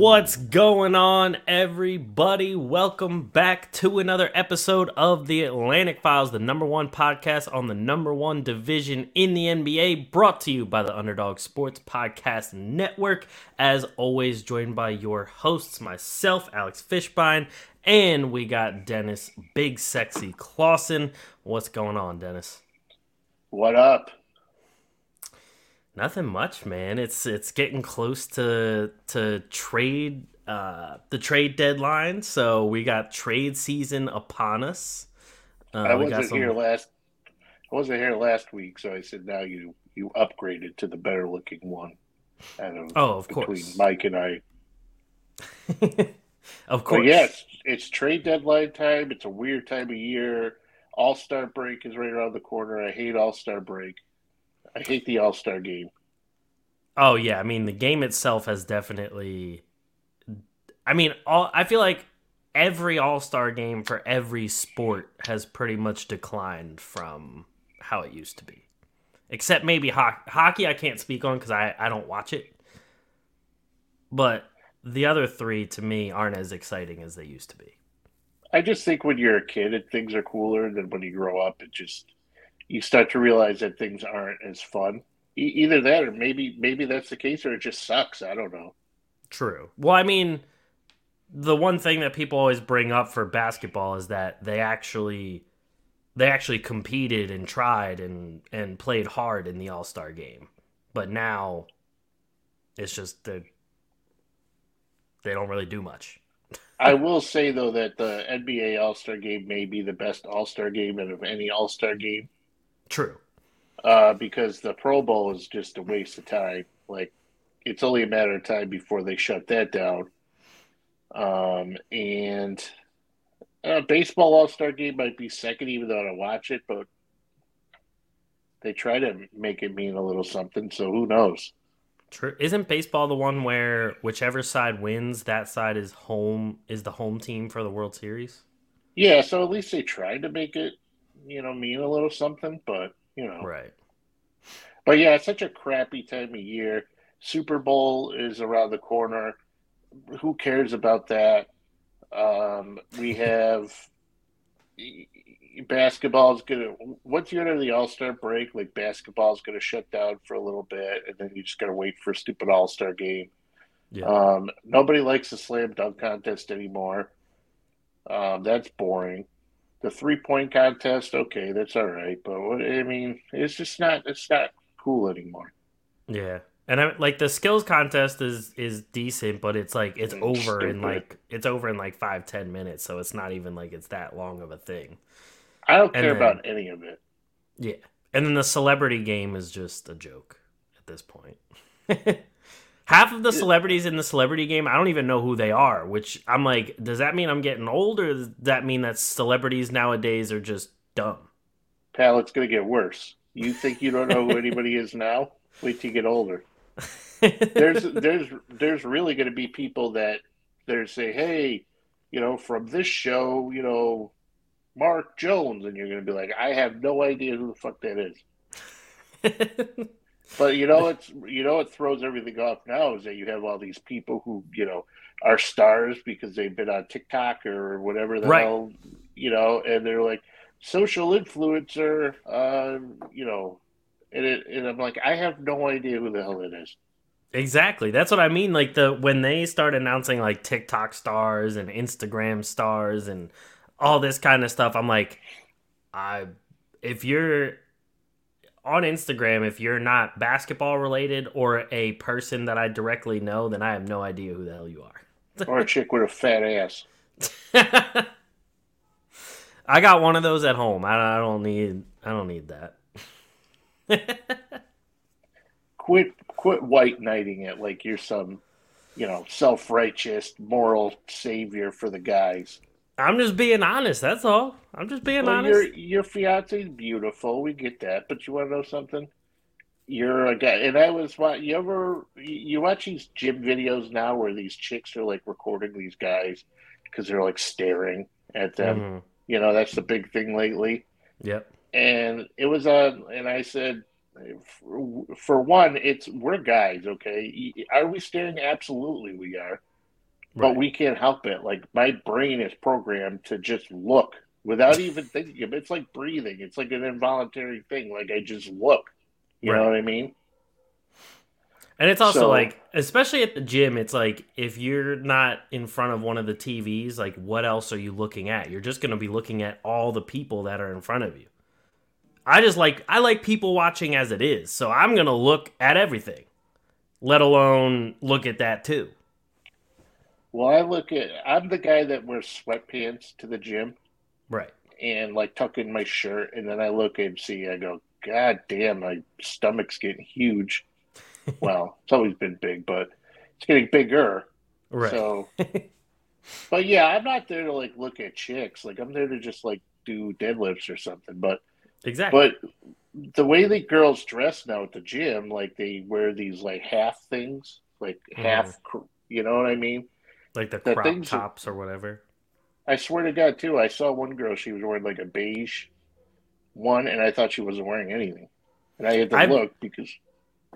What's going on, everybody? Welcome back to another episode of the Atlantic Files, the number one podcast on the number one division in the NBA, brought to you by the Underdog Sports Podcast Network. As always, joined by your hosts, myself, Alex Fishbine, and we got Dennis Big Sexy Clausen. What's going on, Dennis? What up? Nothing much, man. It's it's getting close to to trade uh the trade deadline, so we got trade season upon us. Uh, I wasn't some- here last. I wasn't here last week, so I said now you you upgraded to the better looking one. Out of, Oh, of between course. Mike and I. of But course. yes, it's trade deadline time. It's a weird time of year. All Star break is right around the corner. I hate All Star break. I hate the All Star game. Oh yeah, I mean the game itself has definitely. I mean, all I feel like every All Star game for every sport has pretty much declined from how it used to be, except maybe ho- hockey. I can't speak on because I I don't watch it, but the other three to me aren't as exciting as they used to be. I just think when you're a kid, things are cooler than when you grow up. It just you start to realize that things aren't as fun. Either that, or maybe maybe that's the case, or it just sucks. I don't know. True. Well, I mean, the one thing that people always bring up for basketball is that they actually they actually competed and tried and and played hard in the All-Star game. But now it's just the they don't really do much. I will say though that the NBA All Star Game may be the best All Star game out of any All Star game, True. Uh, because the Pro Bowl is just a waste of time. Like it's only a matter of time before they shut that down. Um, and uh, baseball All Star Game might be second, even though I don't watch it, but they try to make it mean a little something. So who knows? True. Isn't baseball the one where whichever side wins, that side is home is the home team for the World Series? Yeah, so at least they tried to make it, you know, mean a little something. But you know, Right. But yeah, it's such a crappy time of year. Super Bowl is around the corner. Who cares about that? Um, we have basketball's gonna. Once you enter the All Star break, like basketball's gonna shut down for a little bit, and then you just gotta wait for a stupid All Star game. Yeah. Um, nobody likes the slam dunk contest anymore. Um, that's boring. The three point contest, okay, that's all right, but what I mean, it's just not. It's not cool anymore. Yeah. And I like the skills contest is is decent, but it's like it's Mm, over in like it's over in like five ten minutes, so it's not even like it's that long of a thing. I don't And care then- about any of it. Yeah, and then the celebrity game is just a joke at this point. Half of the celebrities in the celebrity game, I don't even know who they are. Which I'm like, does that mean I'm getting old, or does that mean that celebrities nowadays are just dumb? Pal, it's gonna get worse. You think you don't know who anybody is now? Wait till you get older. There's there's there's really gonna be people that they're say, hey, you know, from this show, you know, Mark Jones, and you're gonna be like, I have no idea who the fuck that is. But you know, it's you know, what throws everything off now is that you have all these people who you know are stars because they've been on TikTok or whatever the Right. hell, you know, and they're like social influencer, uh, you know, and it, and I'm like, I have no idea who the hell it is. Exactly. That's what I mean. Like the when they start announcing like TikTok stars and Instagram stars and all this kind of stuff, I'm like, I if you're on Instagram, if you're not basketball related or a person that I directly know, then I have no idea who the hell you are. Or a chick with a fat ass. I got one of those at home. I, I don't need I don't need that. Quit quit white knighting it like you're some, you know, self righteous moral savior for the guys. I'm just being honest. That's all. I'm just being Well, honest. your your fiance's beautiful. We get that, but you want to know something? you're a guy, and I was what you ever you watch these gym videos now where these chicks are like recording these guys because they're like staring at them. Mm-hmm. You know, that's the big thing lately. Yep. And it was on, and I said, for, for one, it's we're guys, okay? Are we staring? Absolutely, we are. But we can't help it. Like my brain is programmed to just look without even thinking of it. It's like breathing. It's like an involuntary thing. Like I just look. You know what I mean? And it's also So- like, especially at the gym, it's like if you're not in front of one of the TVs, like what else are you looking at? You're just going to be looking at all the people that are in front of you. I just like I like people watching as it is, so I'm going to look at everything. Let alone look at that too. Well, I look at. I'm the guy that wears sweatpants to the gym Right. and like tuck in my shirt, and then I look and see. I go, God damn, my stomach's getting huge. well, it's always been big, but it's getting bigger. Right. So, but yeah, I'm not there to like look at chicks. Like I'm there to just like do deadlifts or something. But exactly. but the way that girls dress now at the gym, like they wear these like half things, like Mm-hmm. half. cr You know what I mean? Like the crop tops or whatever. I swear to God, too. I saw one girl. She was wearing like a beige one, and I thought she wasn't wearing anything. And I had to I've- look because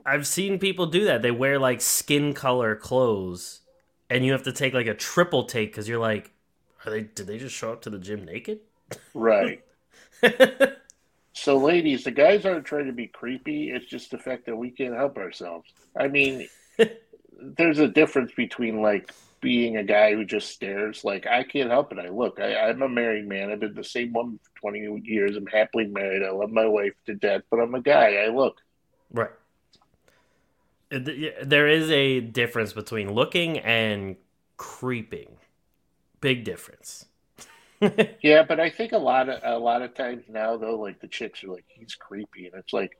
I've seen people do that. They wear like skin color clothes, and you have to take like a triple take because you're like, are they? Did they just show up to the gym naked? right. So, ladies, the guys aren't trying to be creepy. It's just the fact that we can't help ourselves. I mean, there's a difference between like being a guy who just stares. Like I can't help it. I look. I, I'm a married man. I've been the same woman for 20 years. I'm happily married. I love my wife to death. But I'm a guy. I look. right. Uh, there is a difference between looking and creeping. Big difference. Yeah, but I think a lot of a lot of times now though, like the chicks are like, he's creepy, and it's like,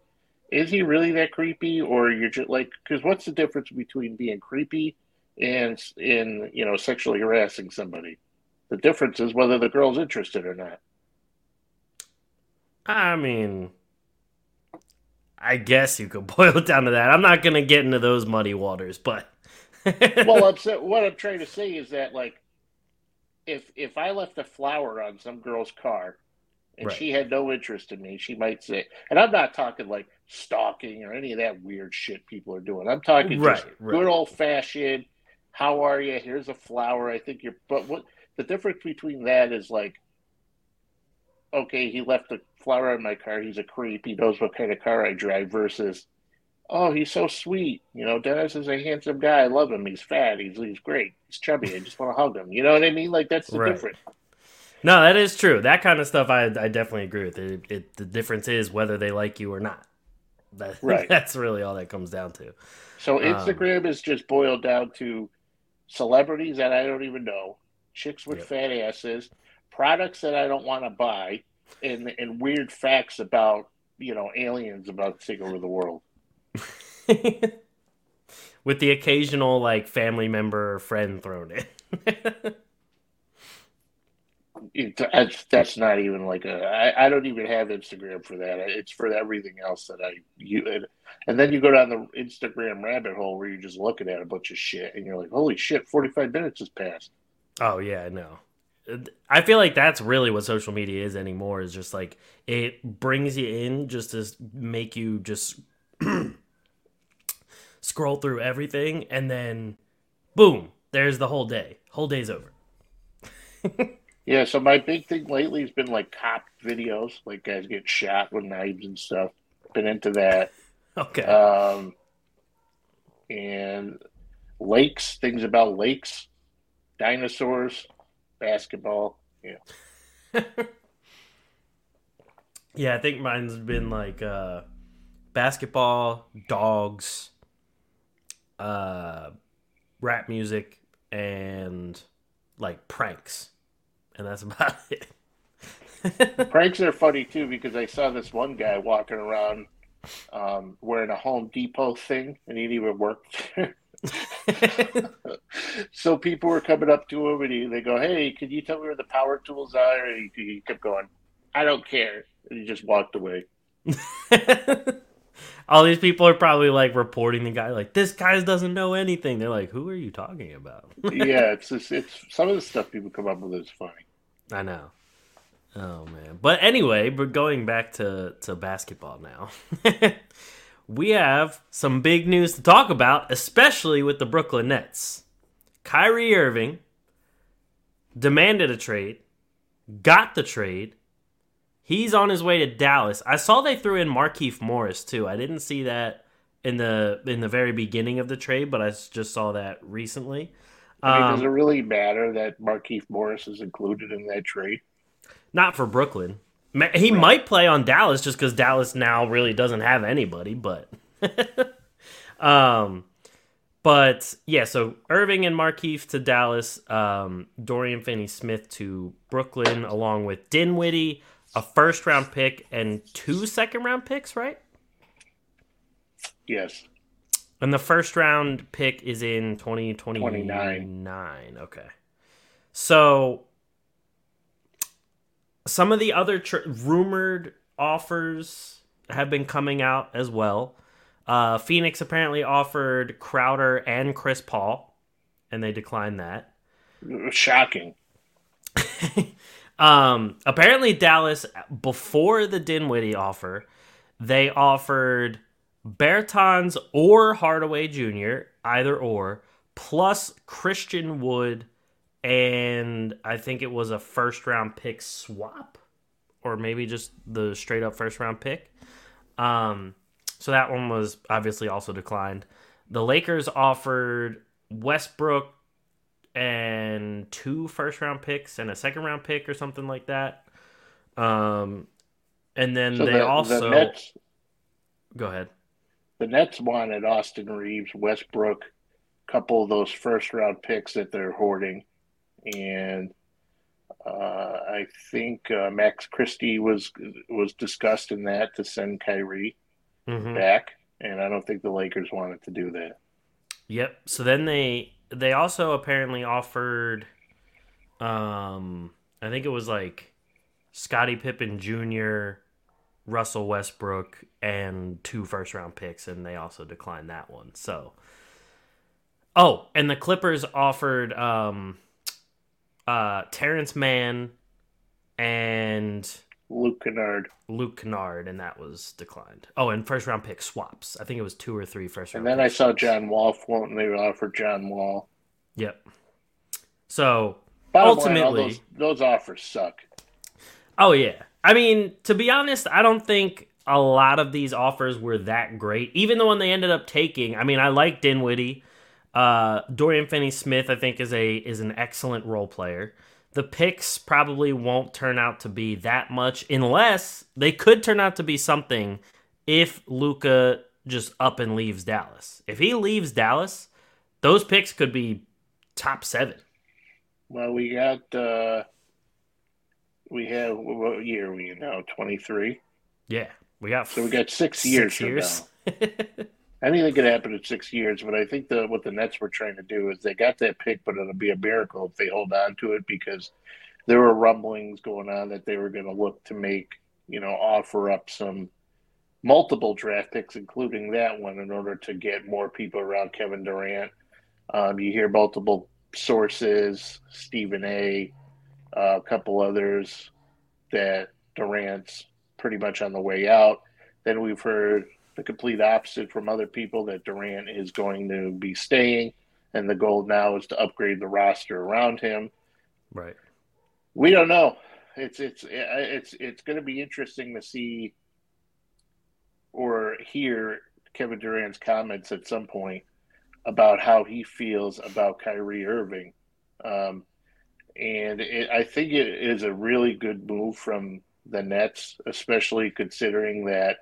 is he really that creepy, or you're just like, because what's the difference between being creepy and in you know sexually harassing somebody? The difference is whether the girl's interested or not. I mean, I guess you could boil it down to that. I'm not gonna get into those muddy waters, but Well, I'm, what I'm trying to say is that like, if if I left a flower on some girl's car. And Right. she had no interest in me. She might say, and I'm not talking like stalking or any of that weird shit people are doing. I'm talking Right, just right. good old fashioned. How are you? Here's a flower. I think you're. But what the difference between that is like, okay, he left a flower in my car. He's a creep. He knows what kind of car I drive. Versus, oh, he's so sweet. You know, Dennis is a handsome guy. I love him. He's fat. He's he's great. He's chubby. I just want to hug him. You know what I mean? Like that's the Right. difference. no, that is true. That kind of stuff, I I definitely agree with. It, it the difference is whether they like you or not. That, Right. That's really all that comes down to. So Um, Instagram is just boiled down to celebrities that I don't even know, chicks with Yep. fat asses, products that I don't want to buy, and and weird facts about you know aliens about to take over the world. with the occasional like family member or friend thrown in. That's not even like a. I, I don't even have Instagram for that. It's for everything else that I you and, and then you go down the Instagram rabbit hole where you're just looking at a bunch of shit and you're like, holy shit, forty five minutes has passed. Oh yeah, no. I feel like that's really what social media is anymore. Is just like it brings you in just to make you just scroll through everything, and then boom, there's the whole day. Whole day's over. Yeah, so my big thing lately has been like cop videos, like guys get shot with knives and stuff. Been into that. Okay. Um, and lakes, things about lakes, dinosaurs, basketball. Yeah. yeah, I think mine's been like uh, basketball, dogs, uh, rap music, and like pranks, and that's about it. Pranks are funny too because I saw this one guy walking around um, wearing a Home Depot thing and he didn't even work there. so people were coming up to him and he, they go, Hey, can you tell me where the power tools are? And he, he kept going, I don't care. And he just walked away. all these people are probably like reporting the guy like this guy doesn't know anything. They're like, who are you talking about? yeah, it's just, it's some of the stuff people come up with is funny. I know. Oh man. But anyway, but going back to to basketball now. we have some big news to talk about, especially with the Brooklyn Nets. Kyrie Irving demanded a trade, got the trade. He's on his way to Dallas. I saw they threw in Markieff Morris too. I didn't see that in the in the very beginning of the trade, but I just saw that recently. I mean, does um, it really matter that Markieff Morris is included in that trade? Not for Brooklyn. He right. might play on Dallas just because Dallas now really doesn't have anybody, but um, but yeah, so Irving and Markieff to Dallas, um, Dorian Finney Smith to Brooklyn, along with Dinwiddie, a first round pick, and two second round picks, right? Yes. And the first round pick is in 2029. Okay. So some of the other tr- rumored offers have been coming out as well. Uh, Phoenix apparently offered Crowder and Chris Paul, and they declined that. Shocking. um, apparently, Dallas, before the Dinwiddie offer, they offered Bertans or Hardaway Jr., either or, plus Christian Wood and I think it was a first round pick swap, or maybe just the straight up first round pick. Um, so that one was obviously also declined. The Lakers offered Westbrook and two first round picks and a second round pick or something like that. Um, and then so they the, also the Nets, go ahead. The Nets wanted Austin Reaves, Westbrook, a couple of those first round picks that they're hoarding and uh, I think uh, Max Christie was was discussed in that to send Kyrie mm-hmm. back, and I don't think the Lakers wanted to do that. Yep. So then they they also apparently offered, um, I think it was like Scottie Pippen Jr., Russell Westbrook, and two first round picks, and they also declined that one. So, oh, and the Clippers offered um uh, Terance Mann and Luke Kennard. Luke Kennard, and that was declined. Oh, and first round pick swaps. I think it was two or three first round. And then I saw John Wall floating. and they offered John Wall. Yep. So Bottom ultimately, line, those, those offers suck. Oh yeah. I mean, to be honest, I don't think a lot of these offers were that great. Even the one they ended up taking. I mean, I like Dinwiddie. Uh, Dorian Finney-Smith, I think, is a is an excellent role player. The picks probably won't turn out to be that much, unless they could turn out to be something if Luka just up and leaves Dallas. If he leaves Dallas, those picks could be top seven. Well, we got uh we have what year are we in now? Twenty three. Yeah, we got so we got six, six years, from now. anything could happen in six years, but I think the what the Nets were trying to do is they got that pick, but it'll be a miracle if they hold on to it because there were rumblings going on that they were going to look to make you know offer up some multiple draft picks, including that one, in order to get more people around Kevin Durant. Um, you hear multiple sources, Stephen A, uh, a couple others, that Durant's pretty much on the way out. Then we've heard the complete opposite from other people that Durant is going to be staying, and the goal now is to upgrade the roster around him. Right. We don't know. It's it's it's it's going to be interesting to see or hear Kevin Durant's comments at some point about how he feels about Kyrie Irving. Um, and it, I think it is a really good move from the Nets, especially considering that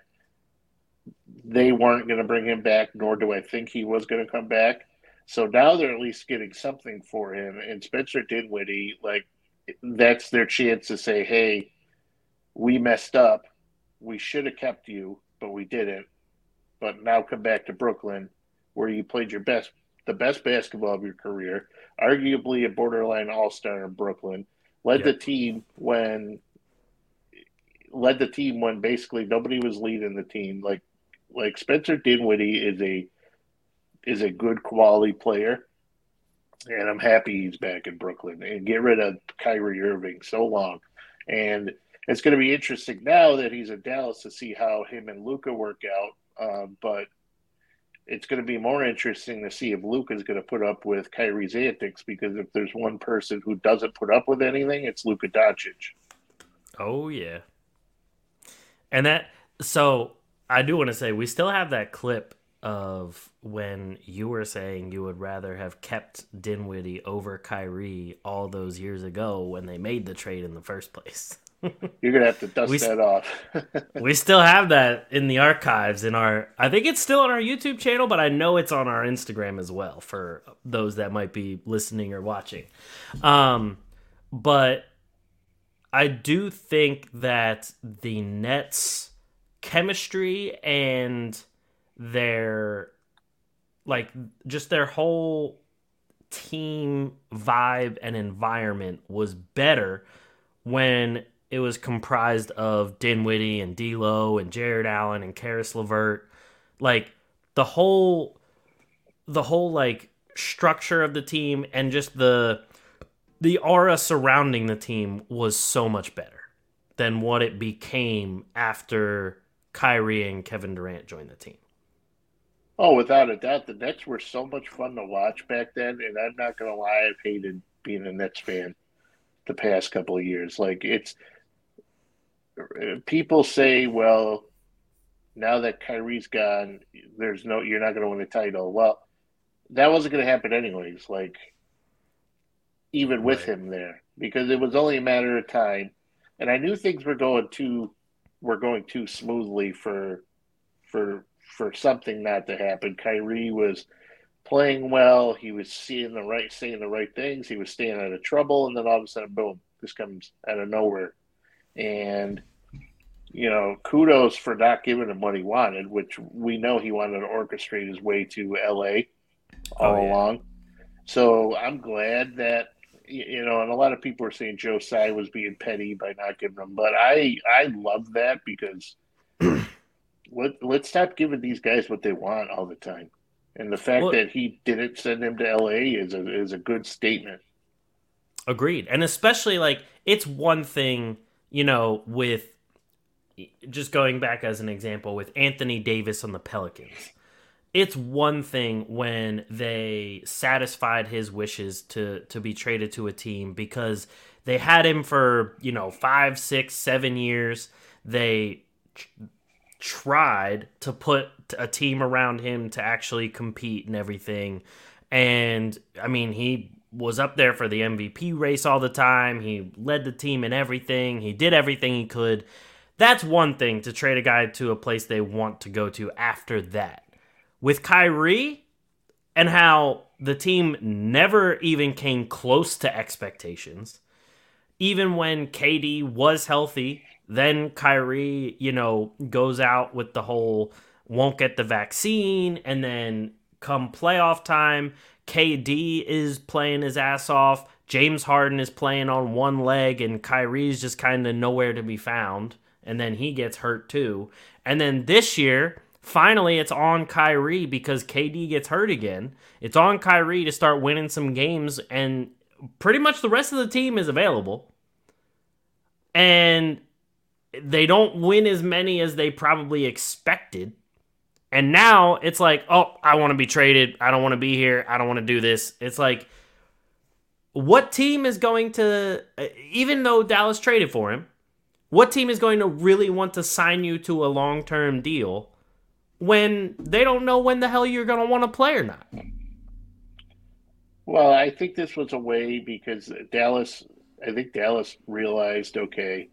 they weren't going to bring him back, nor do I think he was going to come back. So now they're at least getting something for him. And Spencer Dinwiddie, like, that's their chance to say, hey, we messed up. We should have kept you, but we didn't. But now come back to Brooklyn, where you played your best, the best basketball of your career, arguably a borderline all star in Brooklyn, led yep. the team when led the team when basically nobody was leading the team. Like like Spencer Dinwiddie is a is a good quality player, and I'm happy he's back in Brooklyn. And get rid of Kyrie Irving so long, and it's going to be interesting now that he's in Dallas to see how him and Luka work out. Um, but it's going to be more interesting to see if Luka is going to put up with Kyrie's antics because if there's one person who doesn't put up with anything, it's Luka Doncic. Oh yeah, and that so I do want to say we still have that clip of when you were saying you would rather have kept Dinwiddie over Kyrie all those years ago when they made the trade in the first place. You're gonna have to dust we, that off. we still have that in the archives in our. I think it's still on our YouTube channel, but I know it's on our Instagram as well for those that might be listening or watching. Um, but I do think that the Nets chemistry and their like just their whole team vibe and environment was better when it was comprised of Dinwiddie and D'Lo and Jarrett Allen and Caris LeVert. Like the whole, the whole like structure of the team and just the the aura surrounding the team was so much better than what it became after Kyrie and Kevin Durant joined the team. Oh, without a doubt, the Nets were so much fun to watch back then, and I'm not gonna lie, I've hated being a Nets fan the past couple of years. Like it's uh, people say, well, now that Kyrie's gone, there's no, you're not going to win a title. Well, that wasn't going to happen anyways. Like, even with right. him there, because it was only a matter of time, and I knew things were going too, were going too smoothly for, for, for something not to happen. Kyrie was playing well. He was seeing the right, saying the right things. He was staying out of trouble, and then all of a sudden, boom, this comes out of nowhere and you know, kudos for not giving him what he wanted, which we know he wanted to orchestrate his way to LA oh, all oh, yeah. along. So I'm glad that you know, and a lot of people are saying Joe Tsai was being petty by not giving him, but I I love that because let let's stop giving these guys what they want all the time. And the fact well, that he didn't send him to LA is a is a good statement. Agreed. And especially like it's one thing you know, with just going back as an example with Anthony Davis on the Pelicans. It's one thing when they satisfied his wishes to to be traded to a team because they had him for you know five, six, seven years. They tried to put a team around him to actually compete and everything. And I mean, he was up there for the MVP race all the time. He led the team in everything. He did everything he could. That's one thing to trade a guy to a place they want to go to after that. With Kyrie and how the team never even came close to expectations, even when KD was healthy, then Kyrie, you know, goes out with the whole won't get the vaccine and then come playoff time KD is playing his ass off. James Harden is playing on one leg, and Kyrie's just kind of nowhere to be found. And then he gets hurt too. And then this year, finally, it's on Kyrie because KD gets hurt again. It's on Kyrie to start winning some games, and pretty much the rest of the team is available. And they don't win as many as they probably expected. And now it's like, oh, I want to be traded. I don't want to be here. I don't want to do this. It's like, what team is going to, uh, even though Dallas traded for him, what team is going to really want to sign you to a long term deal when they don't know when the hell you're going to want to play or not? Well, I think this was a way because Dallas, I think Dallas realized, okay,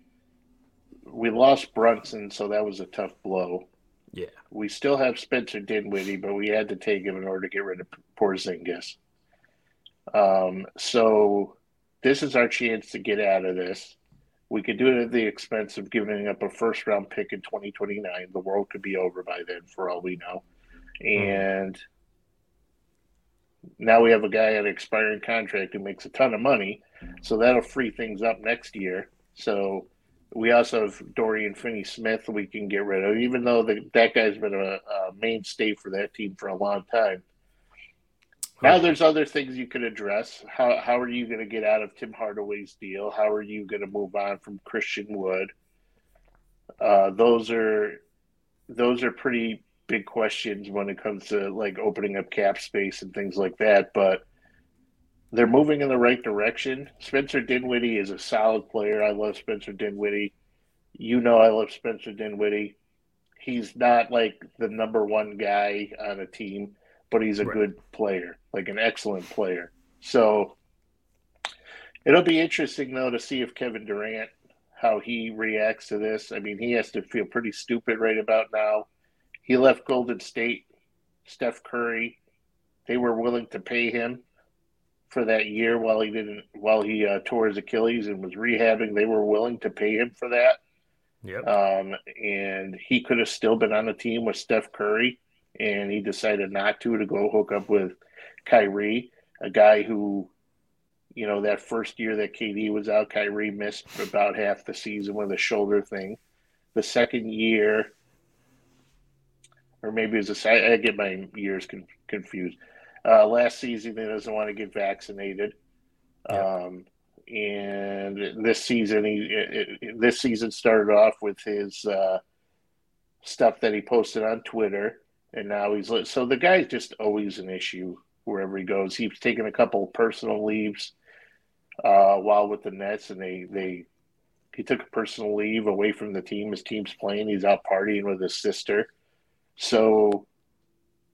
we lost Brunson, so that was a tough blow. Yeah. We still have Spencer Dinwiddie, but we had to take him in order to get rid of Porzingis. Um, so this is our chance to get out of this. We could do it at the expense of giving up a first round pick in 2029. The world could be over by then, for all we know. Hmm. And now we have a guy on an expiring contract who makes a ton of money. So that'll free things up next year. So we also have Dorian Finney Smith we can get rid of, even though the, that guy's been a, a, mainstay for that team for a long time. Now there's other things you could address. How how are you going to get out of Tim Hardaway's deal? How are you going to move on from Christian Wood? Uh, those are those are pretty big questions when it comes to like opening up cap space and things like that. But they're moving in the right direction. Spencer Dinwiddie is a solid player. I love Spencer Dinwiddie. You know, I love Spencer Dinwiddie. He's not like the number one guy on a team, but he's a right. good player, like an excellent player. So it'll be interesting though to see if Kevin Durant how he reacts to this. I mean, he has to feel pretty stupid right about now. He left Golden State. Steph Curry, they were willing to pay him for that year while he didn't while he uh, tore his Achilles and was rehabbing. They were willing to pay him for that. Yep. Um, and he could have still been on the team with Steph Curry, and he decided not to to go hook up with Kyrie, a guy who, you know, that first year that KD was out, Kyrie missed about half the season with a shoulder thing. The second year, or maybe it was a, I get my years con- confused. Uh, last season, he doesn't want to get vaccinated. Um, and this season, he it, it, this season started off with his uh, stuff that he posted on Twitter, and now he's so the guy's just always an issue wherever he goes. He's taken a couple personal leaves uh, while with the Nets, and they they he took a personal leave away from the team. His team's playing. He's out partying with his sister. So,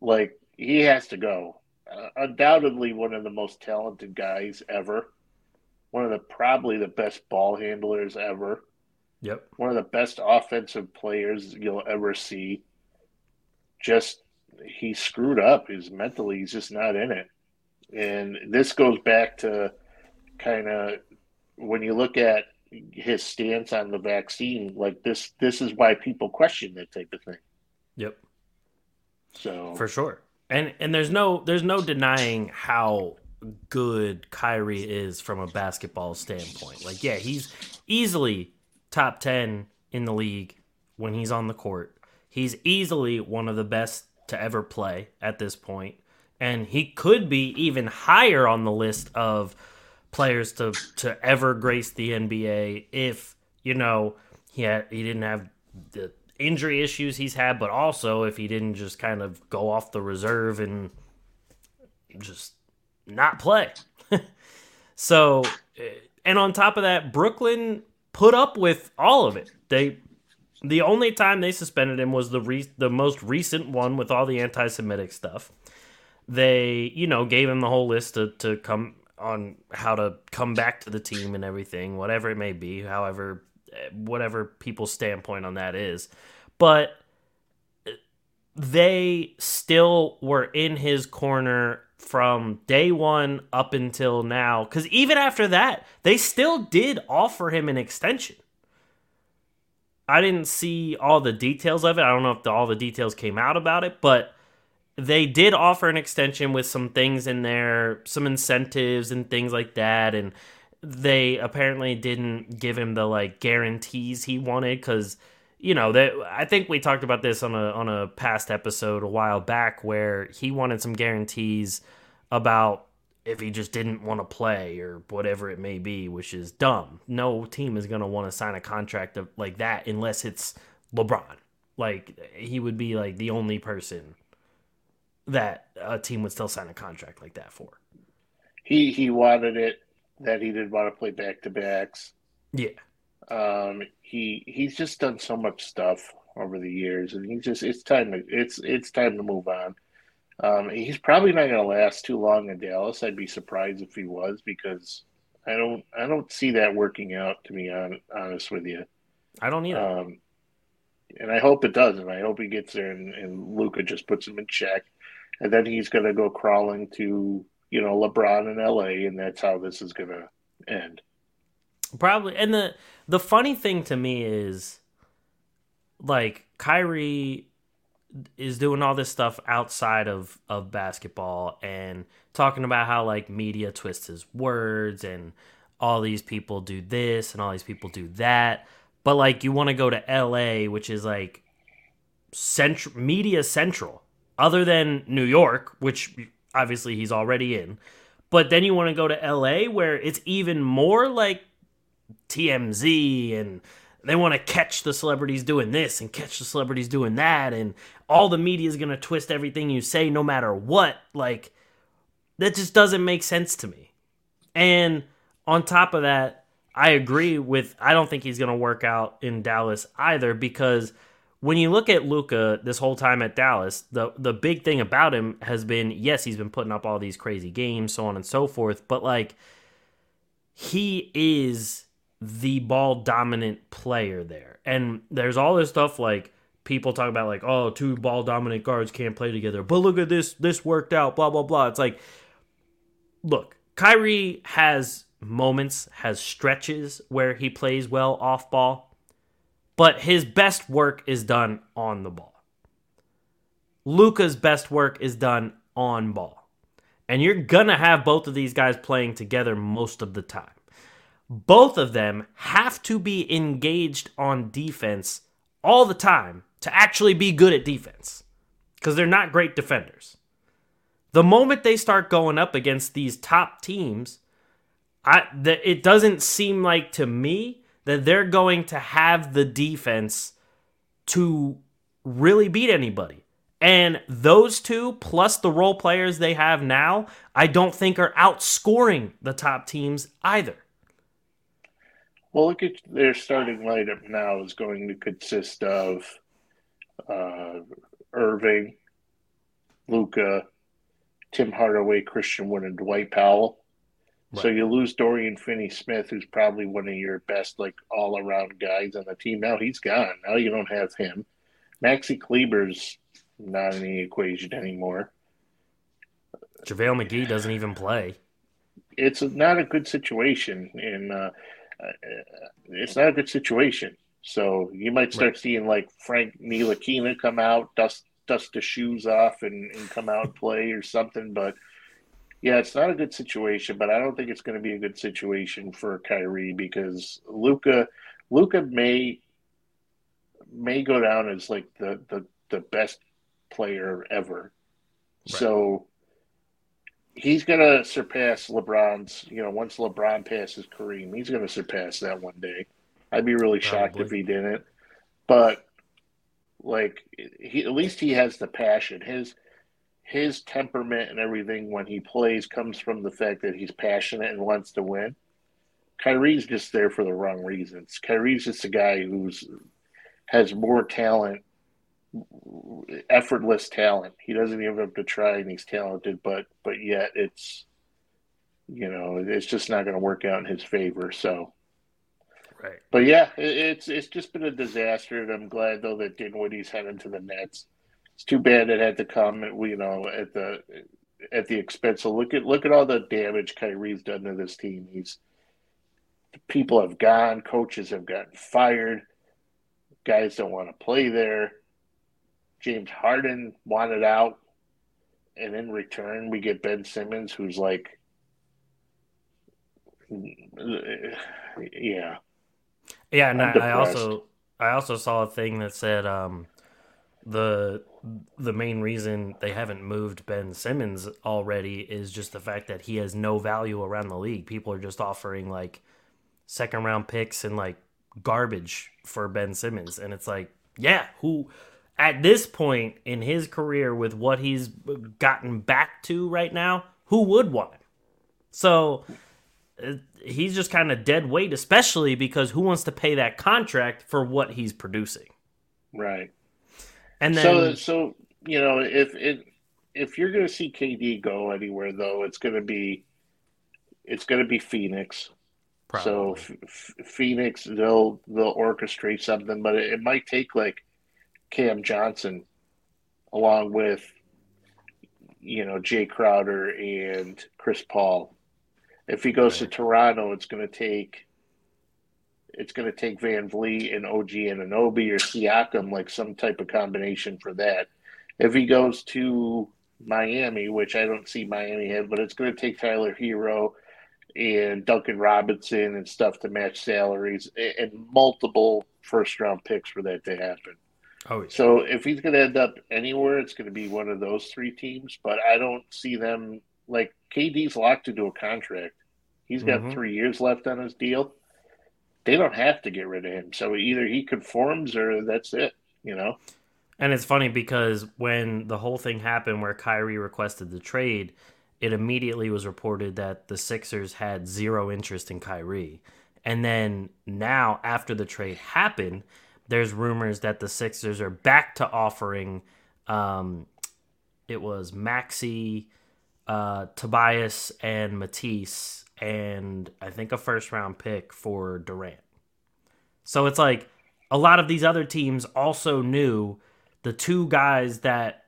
like, he has to go uh, undoubtedly one of the most talented guys ever. One of the probably the best ball handlers ever. Yep. One of the best offensive players you'll ever see. Just he screwed up. He's mentally he's just not in it. And this goes back to kind of when you look at his stance on the vaccine, like this this is why people question that type of thing. Yep. So for sure and and there's no there's no denying how good Kyrie is from a basketball standpoint. Like, yeah, he's easily top ten in the league when he's on the court. He's easily one of the best to ever play at this point, and he could be even higher on the list of players to to ever grace the NBA if you know he had, he didn't have the injury issues he's had, but also if he didn't just kind of go off the reserve and just not play. so, eh, and on top of that, Brooklyn put up with all of it. They the only time they suspended him was the re- the most recent one with all the anti-Semitic stuff. They, you know, gave him the whole list to, to come on how to come back to the team and everything, whatever it may be, however eh, whatever people's standpoint on that is. But eh, they still were in his corner from day one up until now. Because even after that, they still did offer him an extension. I didn't see all the details of it. I don't know if the, all the details came out about it, but they did offer an extension with some things in there, some incentives and things like that. And they apparently didn't give him the like guarantees he wanted because you know that I think we talked about this on a on a past episode a while back where he wanted some guarantees about if he just didn't want to play or whatever it may be, which is dumb. No team is going to want to sign a contract of, like that unless it's LeBron. Like he would be like the only person that a team would still sign a contract like that for. He he wanted it that he didn't want to play back to backs. Yeah. Um, he he's just done so much stuff over the years, and he just it's time to it's it's time to move on. Um, he's probably not going to last too long in Dallas. I'd be surprised if he was because I don't I don't see that working out. To be on, honest with you, I don't either. Um, and I hope it doesn't. I hope he gets there and, and Luka just puts him in check, and then he's going to go crawling to you know LeBron in LA, and that's how this is going to end. Probably, and the the funny thing to me is, like Kyrie is doing all this stuff outside of of basketball and talking about how like media twists his words and all these people do this and all these people do that. But like you want to go to LA, which is like central media central, other than New York, which obviously he's already in. But then you want to go to LA where it's even more like TMZ and they want to catch the celebrities doing this and catch the celebrities doing that and all the media is going to twist everything you say no matter what like that just doesn't make sense to me and on top of that i agree with i don't think he's going to work out in dallas either because when you look at Luka this whole time at Dallas, the the big thing about him has been yes, he's been putting up all these crazy games, so on and so forth, but like he is the ball dominant player there. And there's all this stuff like people talk about like, oh, two ball dominant guards can't play together. But look at this, this worked out, blah, blah, blah. It's like, look, Kyrie has moments, has stretches where he plays well off ball, but his best work is done on the ball. Luka's best work is done on ball. And you're going to have both of these guys playing together most of the time both of them have to be engaged on defense all the time to actually be good at defense because they're not great defenders. The moment they start going up against these top teams, I the, it doesn't seem like to me that they're going to have the defense to really beat anybody. And those two, plus the role players they have now, I don't think are outscoring the top teams either. Well, look at their starting lineup now is going to consist of uh, Irving, Luka, Tim Hardaway, Christian Wood, and Dwight Powell. Right. So you lose Dorian Finney Smith, who's probably one of your best, like all around guys on the team. Now he's gone. Now you don't have him. Maxi Kleber's not in the equation anymore. JaVale McGee doesn't even play. It's not a good situation. And uh, uh, it's not a good situation. So you might start right. seeing like Frank Ntilikina come out, dust dust the shoes off, and, and come out and play or something. But yeah, it's not a good situation. But I don't think it's going to be a good situation for Kyrie because Luca Luka may may go down as like the the, the best player ever. Right. So he's going to surpass LeBron's. You know, once LeBron passes Kareem, he's going to surpass that one day. I'd be really shocked Probably. if he didn't. But like, he at least he has the passion. His his temperament and everything when he plays comes from the fact that he's passionate and wants to win. Kyrie's just there for the wrong reasons. Kyrie's just a guy who's has more talent effortless talent. He doesn't even have to try, and he's talented. But but yet it's you know it's just not going to work out in his favor. So. Right. But yeah, it, it's it's just been a disaster, and I'm glad though that Dinwiddie's heading to the Nets. It's too bad it had to come, you know, at the at the expense of look at look at all the damage Kyrie's done to this team. He's people have gone, coaches have gotten fired, guys don't want to play there. James Harden wanted out, and in return we get Ben Simmons, who's like, yeah, yeah. And I, I, also I also saw a thing that said um, the the main reason they haven't moved Ben Simmons already is just the fact that he has no value around the league. People are just offering like second round picks and like garbage for Ben Simmons, and it's like, yeah, who at this point in his career with what he's gotten back to right now, who would want him? So Uh, he's just kind of dead weight, especially because who wants to pay that contract for what he's producing? Right. And then, so, so you know, if it if you're going to see KD go anywhere, though, it's going to be it's going to be Phoenix. Probably. So F- Phoenix, they'll they'll orchestrate something, but it, it might take like Cam Johnson, along with you know Jay Crowder and Chris Paul. If he goes right. to Toronto, it's going to take it's going to take VanVleet and OG Anunoby or Siakam, like some type of combination for that. If he goes to Miami, which I don't see Miami have, but it's going to take Tyler Herro and Duncan Robinson and stuff to match salaries and multiple first round picks for that to happen. Oh, yeah. So if he's going to end up anywhere, it's going to be one of those three teams. But I don't see them like KD's locked into a contract. He's got mm-hmm. three years left on his deal. They don't have to get rid of him. So either he conforms or that's it. You know. And it's funny because when the whole thing happened where Kyrie requested the trade, it immediately was reported that the Sixers had zero interest in Kyrie. And then now, after the trade happened, there's rumors that the Sixers are back to offering. Um, it was Maxey, uh, Tobias, and Matisse, and I think a first round pick for Durant. So it's like a lot of these other teams also knew the two guys that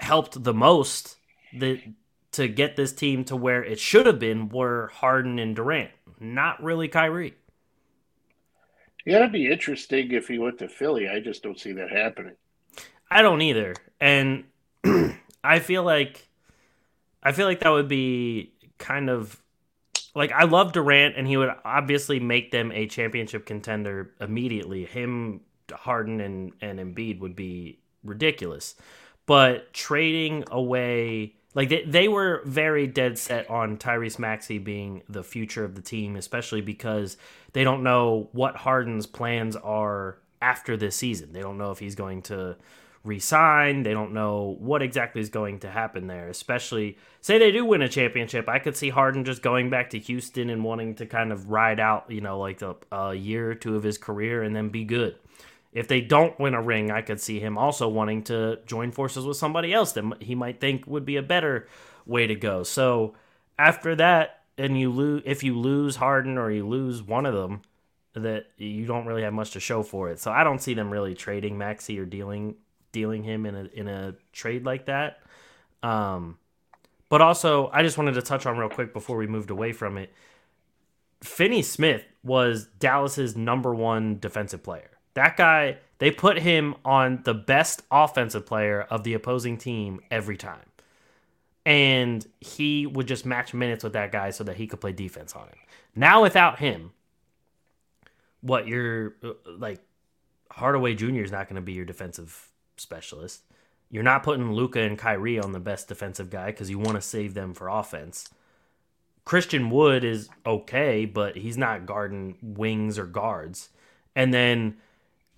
helped the most that to get this team to where it should have been were Harden and Durant, not really Kyrie. Yeah, it'd be interesting if he went to Philly. I just don't see that happening. I don't either, and I feel like I feel like that would be kind of like I love Durant, and he would obviously make them a championship contender immediately. Him Harden and and Embiid would be ridiculous. But trading away like they, they were very dead set on Tyrese Maxey being the future of the team, especially because they don't know what Harden's plans are after this season. They don't know if he's going to resign. They don't know what exactly is going to happen there. Especially, say they do win a championship, I could see Harden just going back to Houston and wanting to kind of ride out, you know, like a, a year or two of his career and then be good. If they don't win a ring, I could see him also wanting to join forces with somebody else that he might think would be a better way to go. So after that, and you lose if you lose Harden or you lose one of them, that you don't really have much to show for it. So I don't see them really trading Maxey or dealing dealing him in a in a trade like that. Um, but also, I just wanted to touch on real quick before we moved away from it. Finney Smith was Dallas's number one defensive player. That guy, they put him on the best offensive player of the opposing team every time. And he would just match minutes with that guy so that he could play defense on him. Now, without him, what you're uh, like, Hardaway Jr. is not going to be your defensive specialist. You're not putting Luka and Kyrie on the best defensive guy because you want to save them for offense. Christian Wood is okay, but he's not guarding wings or guards. And then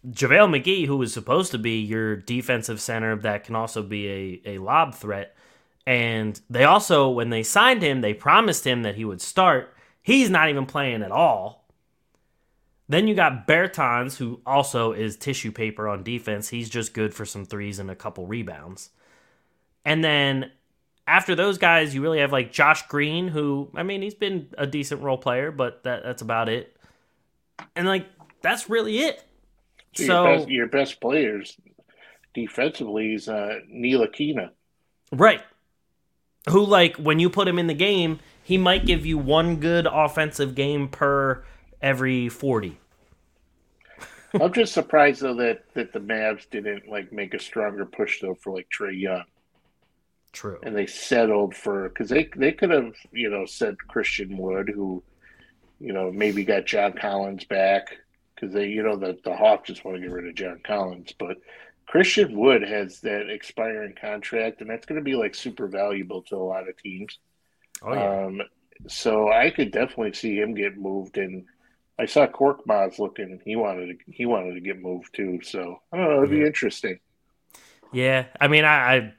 JaVale McGee, who was supposed to be your defensive center that can also be a, a lob threat. And they also, when they signed him, they promised him that he would start. He's not even playing at all. Then you got Bertans, who also is tissue paper on defense. He's just good for some threes and a couple rebounds. And then after those guys, you really have like Josh Green, who, I mean, he's been a decent role player, but that, that's about it. And like, that's really it. So, so your, best, your best players defensively is uh, Ntilikina. Right. Who, like, when you put him in the game, he might give you one good offensive game per every 40. I'm just surprised though that that the Mavs didn't like make a stronger push though for like Trae Young. True. And they settled for because they they could have you know said Christian Wood who, you know maybe got John Collins back because they, you know, the the Hawks just want to get rid of John Collins, but Christian Wood has that expiring contract, and that's going to be like super valuable to a lot of teams. Oh, yeah. Um, so I could definitely see him get moved, and I saw Korkmaz looking. And he wanted to, he wanted to get moved too. So I don't know. It'd yeah. be interesting. Yeah, I mean, I I,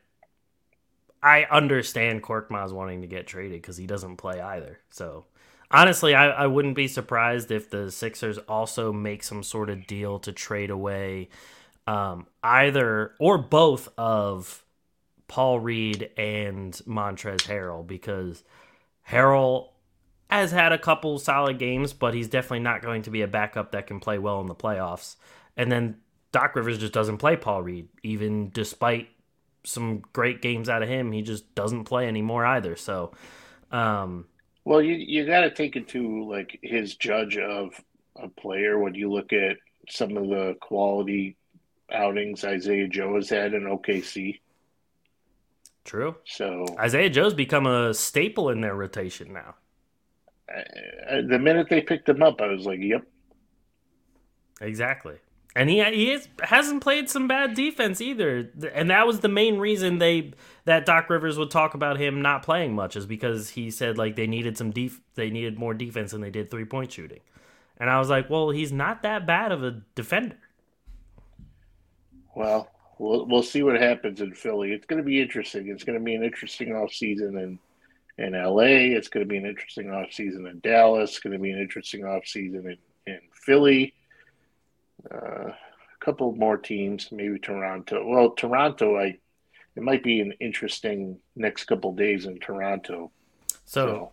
I understand Korkmaz wanting to get traded because he doesn't play either. So honestly, I, I wouldn't be surprised if the Sixers also make some sort of deal to trade away um, either or both of Paul Reed and Montrezl Harrell because Harrell has had a couple solid games, but he's definitely not going to be a backup that can play well in the playoffs. And then Doc Rivers just doesn't play Paul Reed, even despite some great games out of him. He just doesn't play anymore either. So, um, well, you you got to take into like his judge of a player when you look at some of the quality outings Isaiah Joe has had in OKC. True. So Isaiah Joe's become a staple in their rotation now. I, the minute they picked him up, I was like, "Yep." Exactly. And he he is, hasn't played some bad defense either, and that was the main reason they that Doc Rivers would talk about him not playing much is because he said like they needed some def they needed more defense than they did three point shooting, and I was like, well, he's not that bad of a defender. Well, we'll we'll see what happens in Philly. It's going to be interesting. It's going to be an interesting off season in in LA. It's going to be an interesting off season in Dallas. It's going to be an interesting off season in in Philly uh, a couple more teams, maybe Toronto. Well, Toronto, I it might be an interesting next couple days in Toronto. So, so.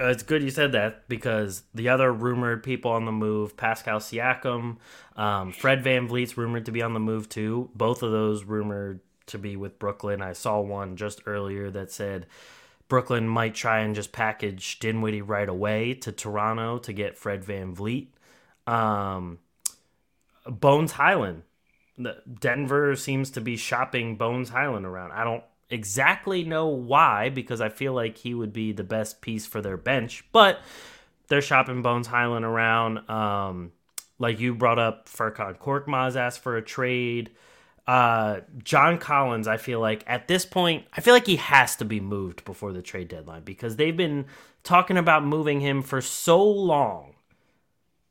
Uh, it's good you said that because the other rumored people on the move, Pascal Siakam, um, Fred VanVleet's rumored to be on the move too. Both of those rumored to be with Brooklyn. I saw one just earlier that said Brooklyn might try and just package Dinwiddie right away to Toronto to get Fred VanVleet. Um, Bones Hyland. Denver seems to be shopping Bones Hyland around. I don't exactly know why because I feel like he would be the best piece for their bench, but they're shopping Bones Hyland around. Um, like you brought up, Furkan Korkmaz asked for a trade. Uh, John Collins, I feel like at this point, I feel like he has to be moved before the trade deadline because they've been talking about moving him for so long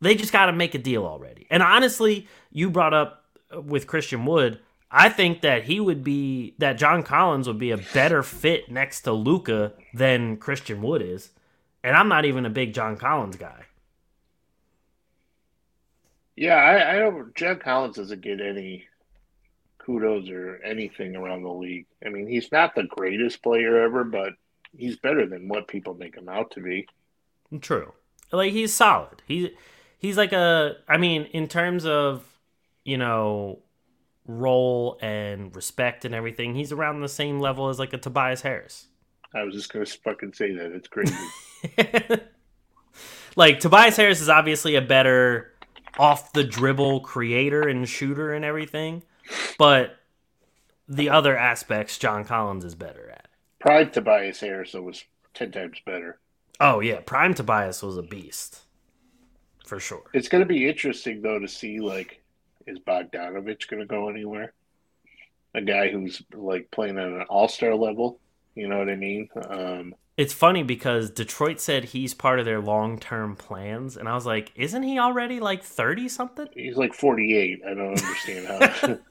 they just got to make a deal already. And honestly, you brought up with Christian Wood. I think that he would be that John Collins would be a better fit next to Luka than Christian Wood is. And I'm not even a big John Collins guy. Yeah, I, I don't. John Collins doesn't get any kudos or anything around the league. I mean, he's not the greatest player ever, but he's better than what people make him out to be. True. Like he's solid. He he's like a I mean, in terms of, you know, role and respect and everything, he's around the same level as like a Tobias Harris. I was just gonna fucking say that. It's crazy. like Tobias Harris is obviously a better off the dribble creator and shooter and everything, but the other aspects John Collins is better at. Prime Tobias Harris was ten times better. Oh yeah, Prime Tobias was a beast for sure. It's going to be interesting though to see like is Bogdanovich going to go anywhere? A guy who's like playing at an all star level. You know what I mean? Um, it's funny because Detroit said he's part of their long term plans, and I was like, isn't he already like thirty something? He's like forty eight. I don't understand how.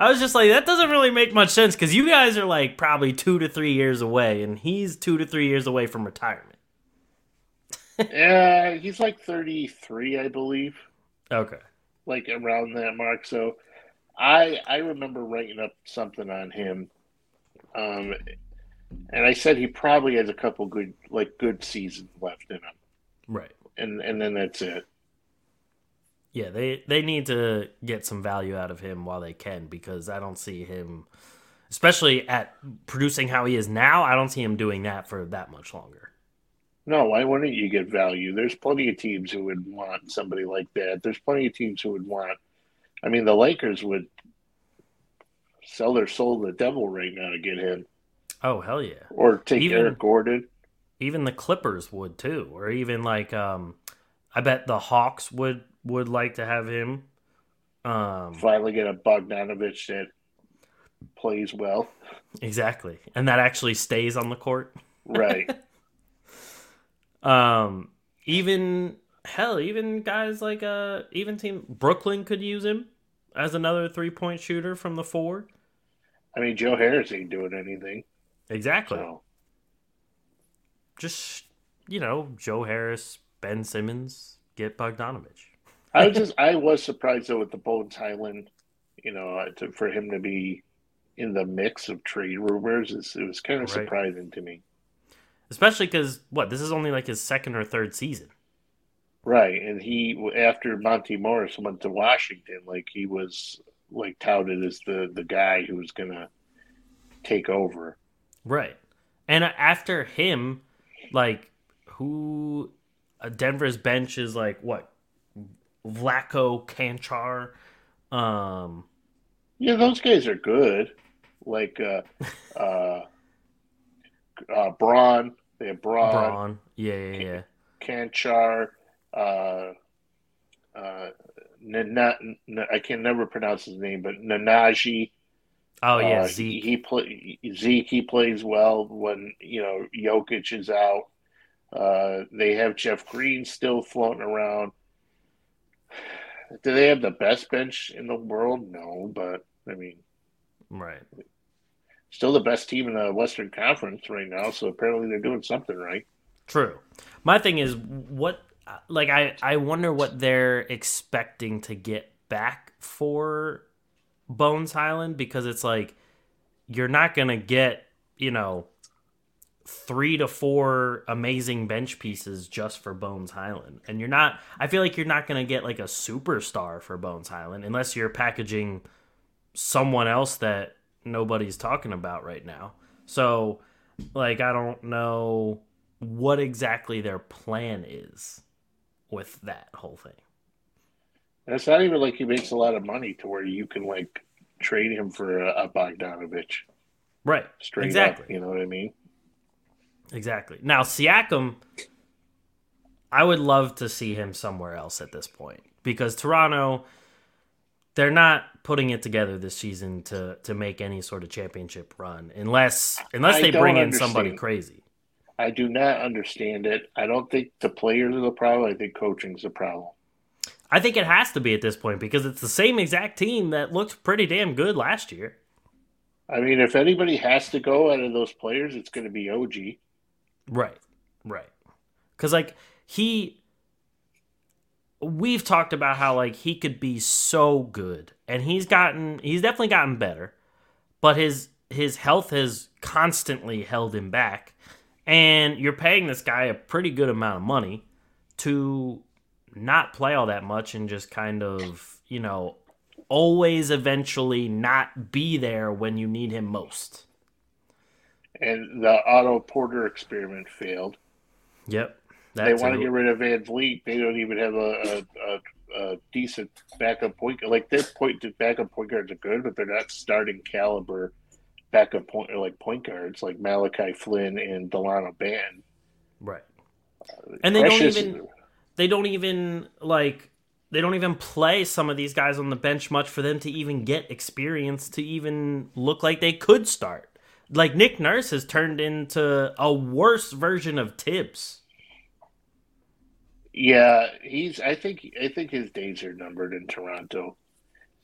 I was just like, that doesn't really make much sense because you guys are like probably two to three years away, and he's two to three years away from retirement yeah, he's like 33, I believe. Okay. Like around that mark. So I I remember writing up something on him. Um and I said he probably has a couple good like good seasons left in him. Right. And and then that's it. Yeah, they they need to get some value out of him while they can because I don't see him especially at producing how he is now, I don't see him doing that for that much longer. No, why wouldn't you get value? There's plenty of teams who would want somebody like that. There's plenty of teams who would want. I mean, the Lakers would sell their soul to the devil right now to get him. Oh hell yeah! Or take even, Eric Gordon. Even the Clippers would too, or even like um, I bet the Hawks would would like to have him. Um, Finally, get a Bogdanovich that plays well. Exactly, and that actually stays on the court. Right. Um, even hell, even guys like uh, even team Brooklyn could use him as another three point shooter from the four. I mean, Joe Harris ain't doing anything. Exactly. So. Just you know, Joe Harris, Ben Simmons, get Bogdanovich. I was just I was surprised though with the Bones Hyland, you know, uh, to, for him to be in the mix of trade rumors. It was kind of right. surprising to me. Especially because what this is only like his second or third season. Right, and he after Monty Morris went to Washington, like he was like touted as the the guy who was gonna take over. Right, and after him, like who uh, Denver's bench is like what Vlatko Cancar. Um, yeah, those guys are good. Like uh, uh, uh, Braun. They have Braun, Braun. Yeah, yeah, yeah. Cancar, uh, uh, Nana, I can never pronounce his name, but Nanaji. Oh yeah, Uh, Zeke. He, he play Zeke. He plays well when you know Jokic is out. Uh, they have Jeff Green still floating around. Do they have the best bench in the world? No, but I mean, right. still the best team in the Western Conference right now. So apparently they're doing something right. True. My thing is what like I I wonder what they're expecting to get back for Bones Hyland because it's like you're not going to get, you know, 3 to 4 amazing bench pieces just for Bones Hyland. And you're not I feel like you're not going to get like a superstar for Bones Hyland unless you're packaging someone else that nobody's talking about right now. So like I don't know what exactly their plan is with that whole thing. And it's not even like he makes a lot of money to where you can like trade him for a, a Bogdanovich Right. straight exactly. up. You know what I mean? Exactly. Now Siakam I would love to see him somewhere else at this point because Toronto they're not putting it together this season to to make any sort of championship run unless unless I they bring in somebody crazy. I do not understand it. I don't think the players are the problem. I think coaching's the problem. I think it has to be at this point because it's the same exact team that looked pretty damn good last year. I mean, if anybody has to go out of those players, it's going to be OG. Right. Right. Cuz like he we've talked about how like he could be so good and he's gotten he's definitely gotten better, but his his health has constantly held him back and you're paying this guy a pretty good amount of money to not play all that much and just kind of, you know, always eventually not be there when you need him most. And the Otto Porter experiment failed. Yep. they want to get rid of VanVleet. They don't even have a, a, a, a decent backup point. Like their point backup point guards are good, but they're not starting caliber backup point or like point guards like Malachi Flynn and Delano Ban. right. Uh, and they don't even they don't even like they don't even play some of these guys on the bench much for them to even get experience to even look like they could start. Like Nick Nurse has turned into a worse version of Thibs. Yeah, he's. I think. I think his days are numbered in Toronto.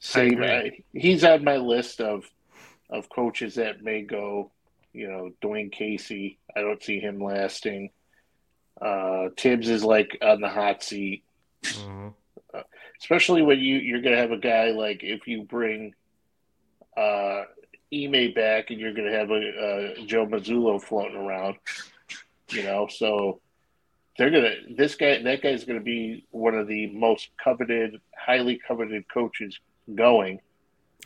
Same. I, he's on my list of of coaches that may go. You know, Dwane Casey. I don't see him lasting. Uh, Thibs is like on the hot seat, Mhm. especially when you you're gonna have a guy like if you bring uh, Ime back and you're gonna have a, a Joe Mazzulla floating around. You know, so they're gonna this guy that guy's gonna be one of the most coveted, highly coveted coaches going.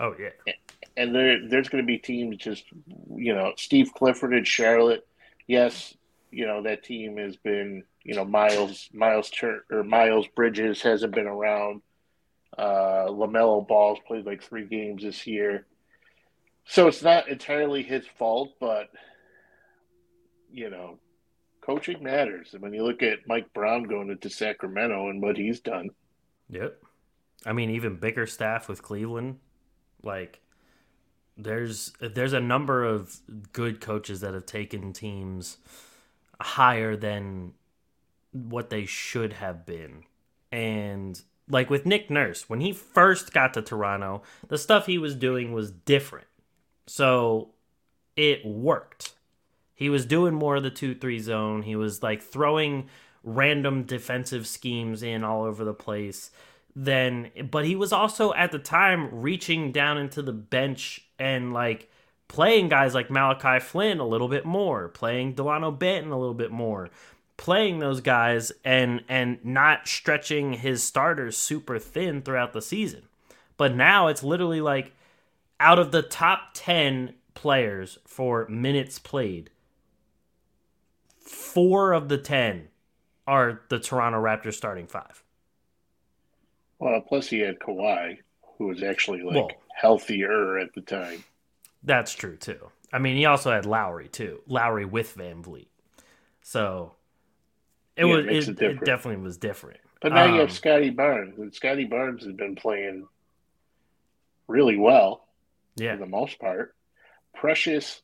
Oh yeah. And there there's gonna be teams just you know, Steve Clifford in Charlotte. Yes, you know, that team has been, you know, Miles Miles Tur- or Miles Bridges hasn't been around. Uh LaMelo Ball's played like three games this year. So it's not entirely his fault, but you know, coaching matters. And when you look at Mike Brown going into Sacramento and what he's done, Yep. I mean, even Bickerstaff with Cleveland, like there's there's a number of good coaches that have taken teams higher than what they should have been. And like with Nick Nurse, when he first got to Toronto, the stuff he was doing was different. So it worked. He was doing more of the 2 3 zone. He was like throwing random defensive schemes in all over the place. Then, but he was also at the time reaching down into the bench and like playing guys like Malachi Flynn a little bit more, playing Dalano Banton a little bit more, playing those guys and and not stretching his starters super thin throughout the season. But now it's literally like out of the top 10 players for minutes played, 4 of the 10 are the Toronto Raptors starting 5. well, plus he had Kawhi, who was actually like Well- healthier at the time. That's true too. I mean, he also had Lowry too. Lowry with VanVleet. So it Yeah, was it, it it definitely was different. But now you Um, have Scottie Barnes, and Scottie Barnes has been playing really well Yeah. for the most part. Precious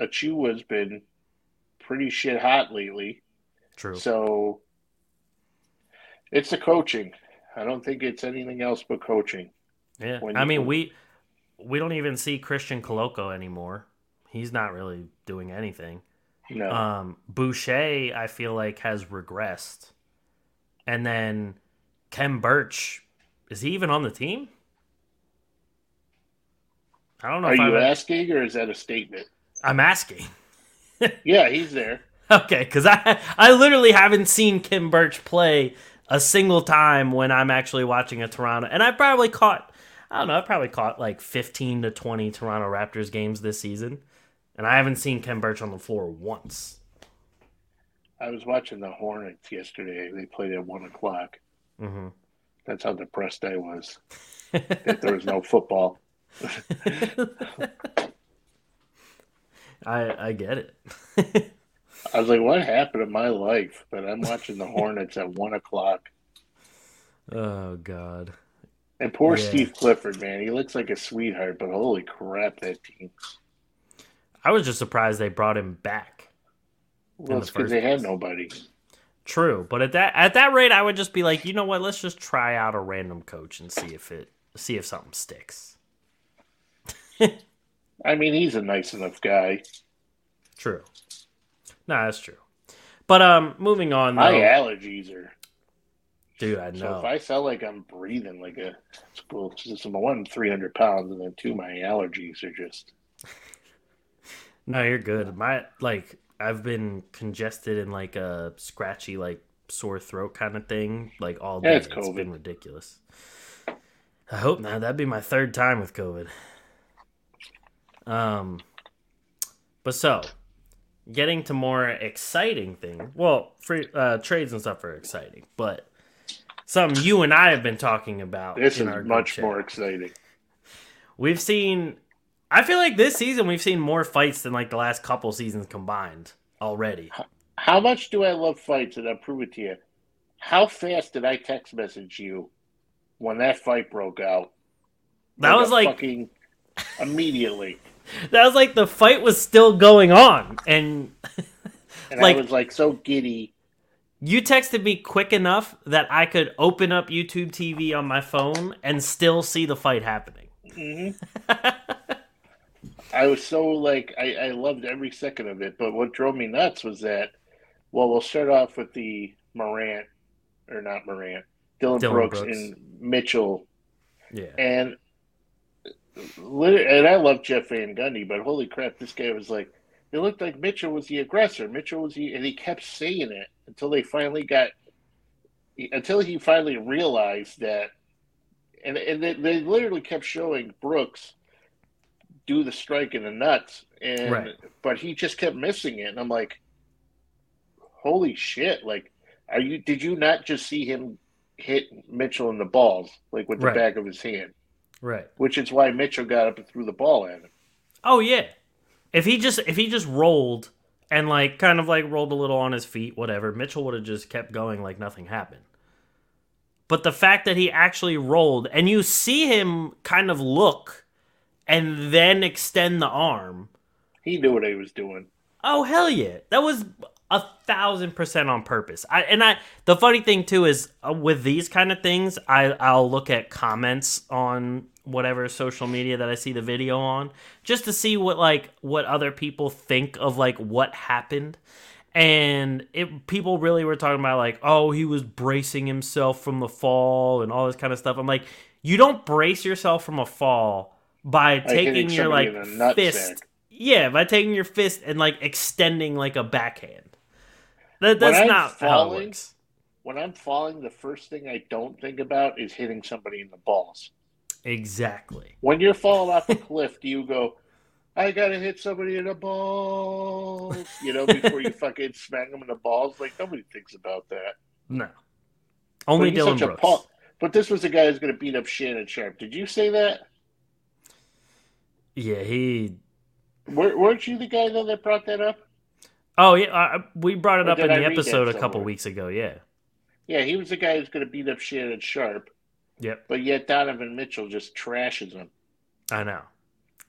Achiuwa's been pretty shit hot lately. True. So it's the coaching. I don't think it's anything else but coaching. Yeah. when I mean, we we don't even see Christian Koloko anymore. He's not really doing anything. No. Um, Boucher, I feel like has regressed, and then Khem Birch, is he even on the team? I don't know. Are if you I've, asking or is that a statement? I'm asking. Yeah, he's there. Okay, because I I literally haven't seen Khem Birch play a single time when I'm actually watching a Toronto, and I probably caught I don't know I probably caught like 15 to 20 Toronto Raptors games this season, and I haven't seen Khem Birch on the floor once. I was watching the Hornets yesterday. They played at one o'clock. hmm That's how depressed I was that there was no football. I I get it. I was like, what happened in my life? But I'm watching the Hornets at one o'clock. oh God. And poor Yeah. Steve Clifford, man. He looks like a sweetheart, but holy crap, that team. I was just surprised they brought him back. Well, the it's because first they had nobody. True, but at that at that rate, I would just be like, you know what? Let's just try out a random coach and see if it see if something sticks. I mean, he's a nice enough guy. True. No, that's true. But um, moving on My allergies are. dude, I So know. if I felt like I'm breathing like a. Well, just one, 300 pounds, and then two, my allergies are just. No, you're good. My like, I've been congested and like a scratchy, like sore throat kind of thing, like all day. it's it's COVID. been ridiculous. I hope not. That'd be my third time with COVID. Um, but so getting to more exciting thing. Well, free uh, trades and stuff are exciting, but something you and I have been talking about. This in is our much chat. more exciting. We've seen. I feel like this season we've seen more fights than like the last couple seasons combined already. How much do I love fights? And I'll prove it to you. How fast did I text message you when that fight broke out? That was like fucking immediately, that was like the fight was still going on, and and Like- I was like so giddy. you texted me quick enough that I could open up YouTube TV on my phone and still see the fight happening. Mm-hmm. I was so like I, I loved every second of it. But what drove me nuts was that. Well, we'll start off with the Morant, or not Morant, Dillon, Dillon Brooks, Brooks. and Mitchell Yeah, And and I love Jeff Van Gundy, but holy crap, this guy was like, it looked like Mitchell was the aggressor. Mitchell was the, and he kept saying it until they finally got, until he finally realized that, and and they, they literally kept showing Brooks do the strike in the nuts, and Right. but he just kept missing it, and I'm like, holy shit, like, are you? Did you not just see him hit Mitchell in the balls, like with the Right. back of his hand? Right. which is why Mitchell got up and threw the ball at him. Oh yeah. If he just if he just rolled and like kind of like rolled a little on his feet, whatever, Mitchell would have just kept going like nothing happened. But the fact that he actually rolled and you see him kind of look and then extend the arm. He knew what he was doing. Oh hell yeah. That was a thousand percent on purpose. I and I the funny thing too is uh, with these kind of things, I I'll look at comments on whatever social media that I see the video on just to see what like what other people think of like what happened. And it people really were talking about like, oh, he was bracing himself from the fall and all this kind of stuff. I'm like, you don't brace yourself from a fall by taking your like fist yeah, by taking your fist and like extending like a backhand. That, that's I'm not how it falling- works. When I'm falling, the first thing I don't think about is hitting somebody in the balls. Exactly. When you're falling off a cliff, do you go, I gotta hit somebody in the balls? You know, before you fucking smack them in the balls? Like, nobody thinks about that. No. Only But Dillon Brooks. punk. But this was the guy who's gonna beat up Shannon Sharpe. Did you say that? Yeah, he weren't you the guy though that brought that up? Oh yeah, uh, we brought it Or up in I the episode a couple weeks ago. Yeah. Yeah, he was the guy who's going to beat up Shannon Sharpe, Yep. but yet Donovan Mitchell just trashes him. I know.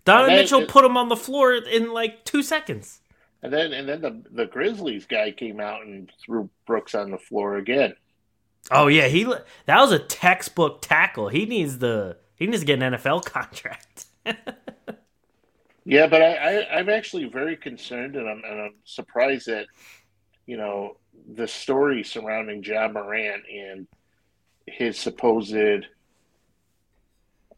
Donovan then- Mitchell put him on the floor in like two seconds. And then and then the the Grizzlies guy came out and threw Brooks on the floor again. Oh yeah, he that was a textbook tackle. He needs the he needs to get an NFL contract. Yeah, but I, I I'm actually very concerned, and I'm and I'm surprised that you know the story surrounding Ja Morant and his supposed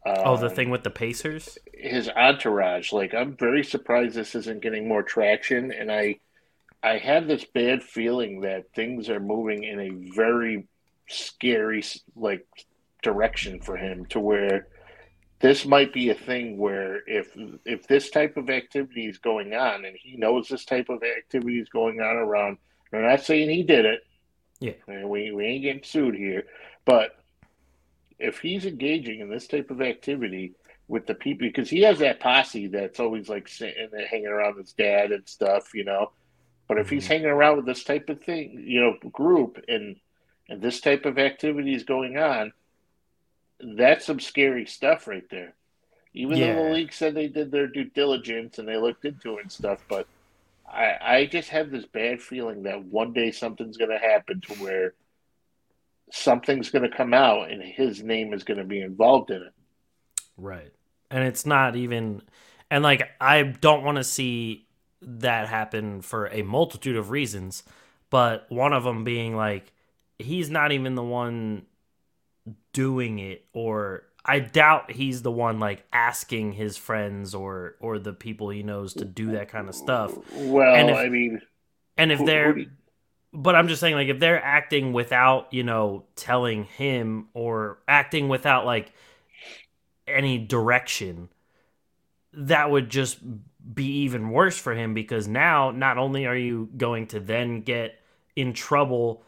oh, the um, thing with the Pacers. his entourage. Like I'm very surprised this isn't getting more traction, and I I have this bad feeling that things are moving in a very scary like direction for him to where this might be a thing where if if this type of activity is going on and he knows this type of activity is going on around and I'm not saying he did it. Yeah. And we, we ain't getting sued here. But if he's engaging in this type of activity with the people, because he has that posse that's always like sitting there hanging around his dad and stuff, you know. But if he's mm-hmm. hanging around with this type of thing, you know, group and and this type of activity is going on, that's some scary stuff right there. Even though the league said they did their due diligence and they looked into it and stuff, but I, I just have this bad feeling that one day something's going to happen to where something's going to come out and his name is going to be involved in it. Right. And it's not even and like I don't want to see that happen for a multitude of reasons, but one of them being like he's not even the one doing it or I doubt he's the one like asking his friends or or the people he knows to do that kind of stuff. Well, And if- I mean, And if they're you- but I'm just saying, like, if they're acting without, you know, telling him or acting without, like, any direction, that would just be even worse for him because now not only are you going to then get in trouble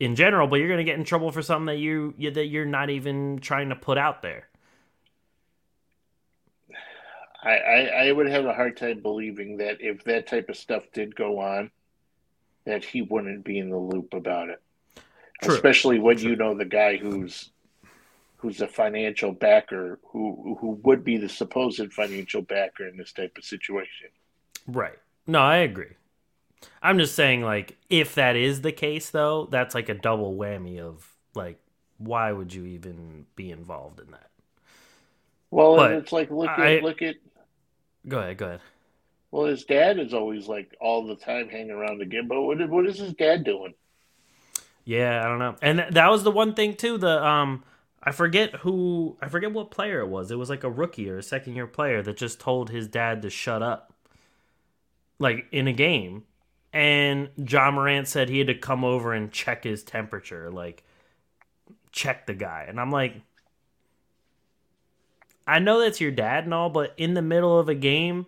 in general, but you're going to get in trouble for something that you you- that you're not even trying to put out there. I, I, I would have a hard time believing that if that type of stuff did go on, that he wouldn't be in the loop about it. True. Especially when True. you know the guy who's who's a financial backer who who would be the supposed financial backer in this type of situation. Right. No, I agree. I'm just saying, like, if that is the case, though, that's like a double whammy of, like, why would you even be involved in that? Well, But and it's like look I- at look at Go ahead, go ahead. well, his dad is always like all the time hanging around the. But what what is his dad doing? Yeah, I don't know. And th- that was the one thing too. The um, I forget who, I forget what player it was. It was like a rookie or a second year player that just told his dad to shut up, like in a game. And Ja Morant said he had to come over and check his temperature, like check the guy. And I'm like, I know that's your dad and all, but in the middle of a game,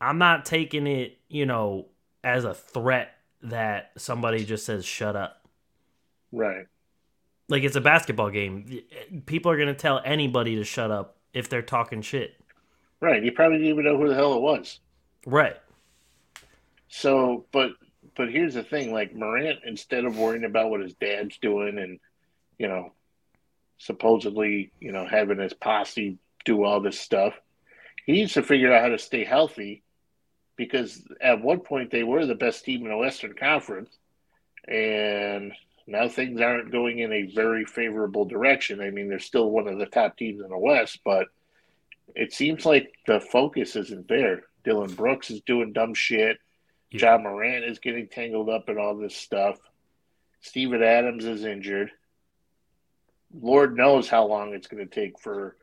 I'm not taking it, you know, as a threat that somebody just says shut up Right. like it's a basketball game. People are gonna tell anybody to shut up if they're talking shit. Right. You probably didn't even know who the hell it was. Right. So, but but here's the thing: like Morant, instead of worrying about what his dad's doing and you know, supposedly you know having his posse do all this stuff, he needs to figure out how to stay healthy. Because at one point they were the best team in the Western Conference, and now things aren't going in a very favorable direction. I mean, they're still one of the top teams in the West, but it seems like the focus isn't there. Dillon Brooks is doing dumb shit. Yeah. Ja Morant is getting tangled up in all this stuff. Steven Adams is injured. Lord knows how long it's going to take for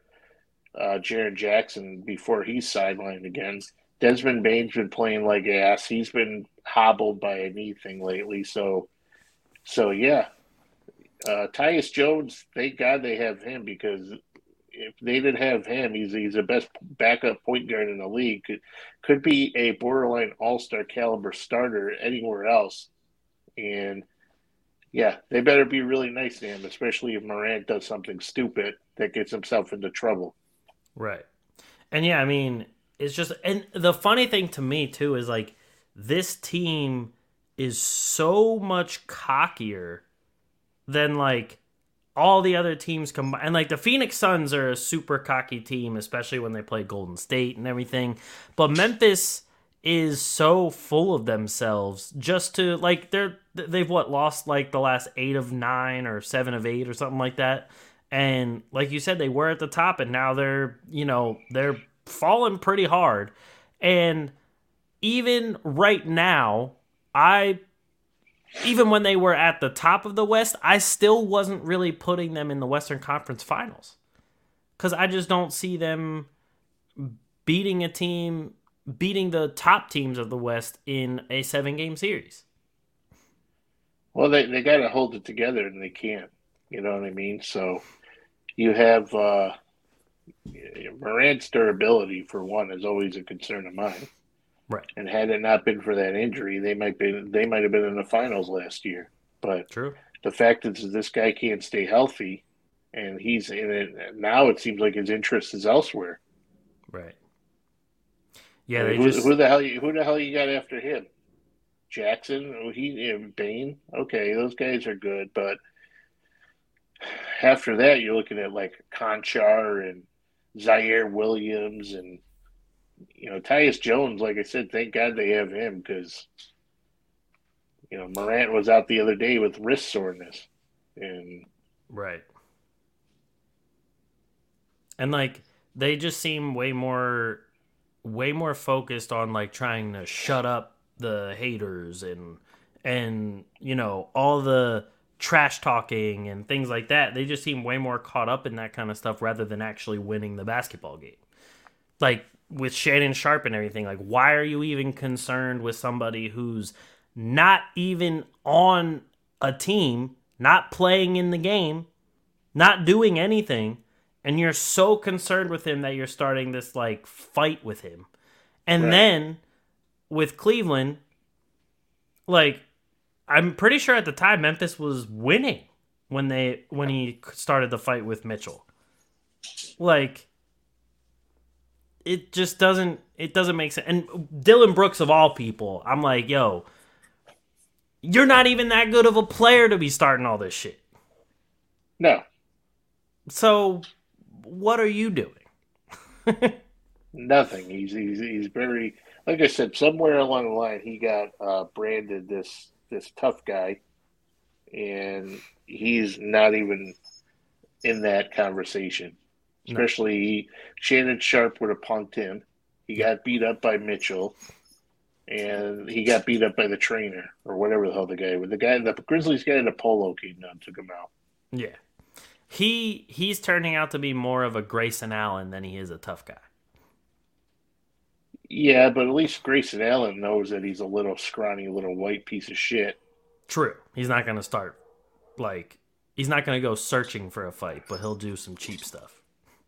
uh, Jaren Jackson before he's sidelined again. Desmond Bane's been playing like ass. He's been hobbled by a knee thing lately. So, so yeah, uh, Tyus Jones. Thank God they have him because if they didn't have him, he's he's the best backup point guard in the league. Could could be a borderline All Star caliber starter anywhere else. And yeah, they better be really nice to him, especially if Morant does something stupid that gets himself into trouble. Right. And yeah, I mean, it's just and the funny thing to me too is like this team is so much cockier than like all the other teams combined. And like the Phoenix Suns are a super cocky team, especially when they play Golden State and everything. But Memphis is so full of themselves just to like they're they've what lost like the last eight of nine or seven of eight or something like that and like you said they were at the top and now they're you know they're falling pretty hard and even right now i even when they were at the top of the west i still wasn't really putting them in the western conference finals because i just don't see them beating a team beating the top teams of the West in a seven game series. Well, they, they got to hold it together and they can't. You know what I mean? So you have uh, Morant's durability, for one, is always a concern of mine. Right. And had it not been for that injury, they might be they might have been in the finals last year. But True. the fact is that this guy can't stay healthy, and he's in it now, it seems like his interest is elsewhere. Right. Yeah, they who, just who the hell you who the hell you got after him? Jackson, oh, he Bane. Okay, those guys are good, but after that, you're looking at like Konchar and Ziaire Williams and you know Tyus Jones. Like I said, thank God they have him because you know Morant was out the other day with wrist soreness, and right. And like they just seem way more way more focused on like trying to shut up the haters and and you know all the trash talking and things like that. They just seem way more caught up in that kind of stuff rather than actually winning the basketball game. Like with Shannon Sharpe and everything, like why are you even concerned with somebody who's not even on a team, not playing in the game, not doing anything? and you're so concerned with him that you're starting this like fight with him. And right. then with Cleveland, like I'm pretty sure at the time Memphis was winning when they when he started the fight with Mitchell. Like it just doesn't it doesn't make sense. And Dillon Brooks of all people, I'm like, yo, you're not even that good of a player to be starting all this shit. No. So what are you doing? Nothing. He's, he's he's very like I said. Somewhere along the line, he got uh, branded this this tough guy, and he's not even in that conversation. Especially no. Shannon Sharpe would have punked him. He got beat up by Mitchell, and he got beat up by the trainer or whatever the hell the guy. With the guy, the Grizzlies guy in the polo came down, took him out. Yeah, he he's turning out to be more of a Grayson Allen than he is a tough guy. Yeah, but at least Grayson Allen knows that he's a little scrawny, little white piece of shit. True. He's not going to start like he's not going to go searching for a fight, but he'll do some cheap stuff.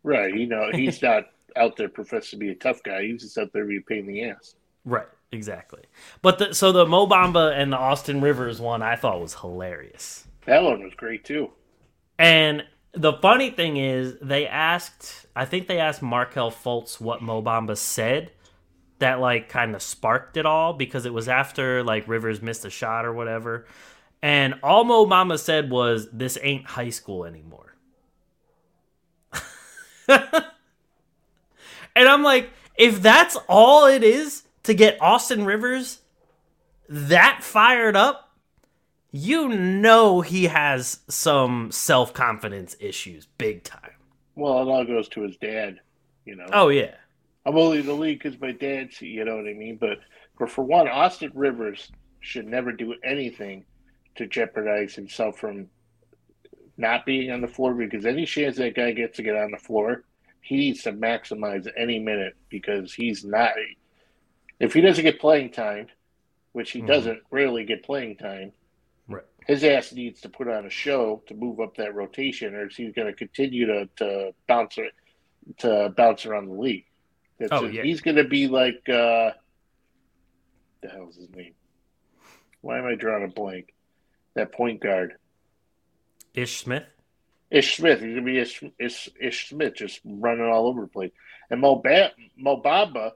Right. You know, he's not out there professing to be a tough guy. He's just out there to be a pain in the ass. Right. Exactly. But the, so the Mo Bamba and the Austin Rivers one I thought was hilarious. That one was great too. And the funny thing is, they asked, I think they asked Markelle Fultz what Mo Bamba said that like kind of sparked it all because it was after like Rivers missed a shot or whatever. And all Mo Bamba said was, This ain't high school anymore. and I'm like, if that's all it is to get Austin Rivers that fired up, you know he has some self confidence issues, big time. Well, it all goes to his dad, you know. Oh yeah, I'm only in the league because my dad's, you know what I mean. But for for one, Austin Rivers should never do anything to jeopardize himself from not being on the floor because any chance that guy gets to get on the floor, he needs to maximize any minute because he's not. If he doesn't get playing time, which he mm-hmm. doesn't rarely get playing time, his ass needs to put on a show to move up that rotation, or he's going to continue to, to bounce to bounce around the league. That's oh, yeah. He's going to be like uh, the hell's his name? Why am I drawing a blank? That point guard, Ish Smith. Ish Smith. He's going to be Ish, Ish, Ish Smith, just running all over the place. And Mo, ba- Mo Bamba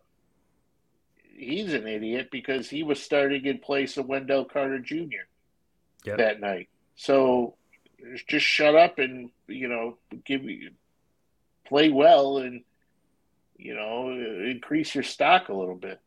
he's an idiot because he was starting in place of Wendell Carter Jr. Yep. that night. So just shut up and you know give me play well and you know increase your stock a little bit.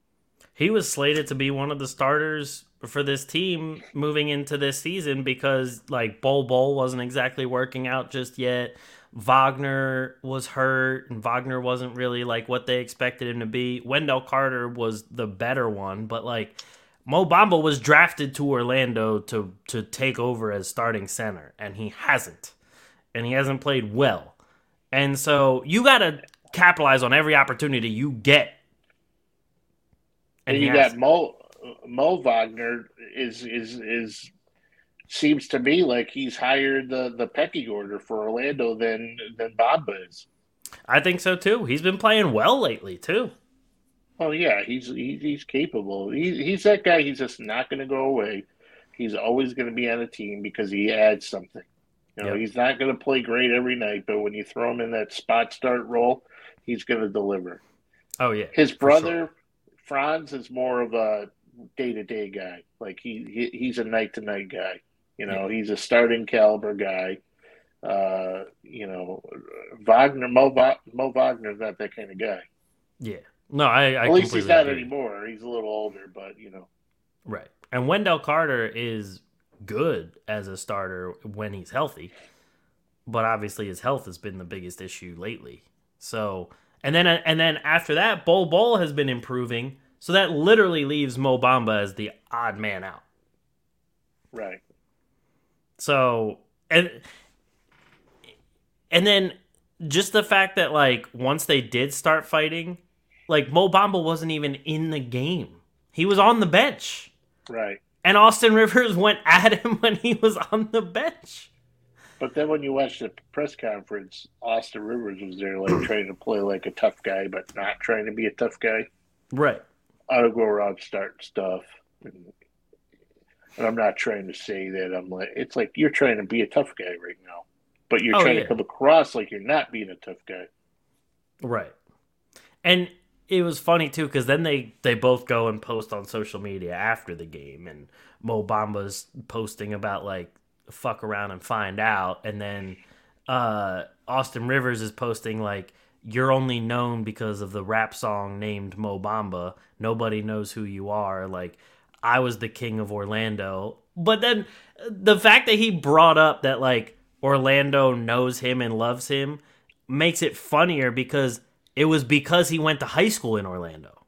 He was slated to be one of the starters for this team moving into this season because like Bol Bol wasn't exactly working out just yet. Wagner was hurt, and Wagner wasn't really like what they expected him to be. Wendell Carter was the better one, but like Mo Bamba was drafted to Orlando to to take over as starting center, and he hasn't, and he hasn't played well, and so you got to capitalize on every opportunity you get. And, he you has got Mo Mo Wagner is is is seems to me like he's higher the the pecking order for Orlando than than Bamba is. I think so too. He's been playing well lately too. Oh yeah, he's he's, he's capable. He, he's that guy. He's just not going to go away. He's always going to be on a team because he adds something. You know, Yep. he's not going to play great every night, but when you throw him in that spot start role, he's going to deliver. Oh yeah, His brother Franz is more of a day to day guy. Like he, he he's a night to night guy. You know, he's a starting caliber guy. Uh, you know, Wagner Mo, Va- Mo Wagner's not that kind of guy. Yeah. No, I, I At least he's not agree. anymore. He's a little older, but you know. Right. And Wendell Carter is good as a starter when he's healthy. But obviously his health has been the biggest issue lately. So, and then and then after that, Bol Bol has been improving. So that literally leaves Mo Bamba as the odd man out. Right. So, and and then just the fact that like once they did start fighting, like Mo Bamba wasn't even in the game. He was on the bench. Right. And Austin Rivers went at him when he was on the bench. But then when you watch the press conference, Austin Rivers was there like trying to play like a tough guy, but not trying to be a tough guy. Right. I'll go around starting stuff. And, and I'm not trying to say that I'm like it's like you're trying to be a tough guy right now. But you're Oh, trying yeah. to come across like you're not being a tough guy. Right. And it was funny too because then they they both go and post on social media after the game, and Mo Bamba's posting about like fuck around and find out, and then uh, Austin Rivers is posting like you're only known because of the rap song named Mo Bamba. Nobody knows who you are. Like I was the king of Orlando. But then the fact that he brought up that like Orlando knows him and loves him makes it funnier because it was because he went to high school in Orlando.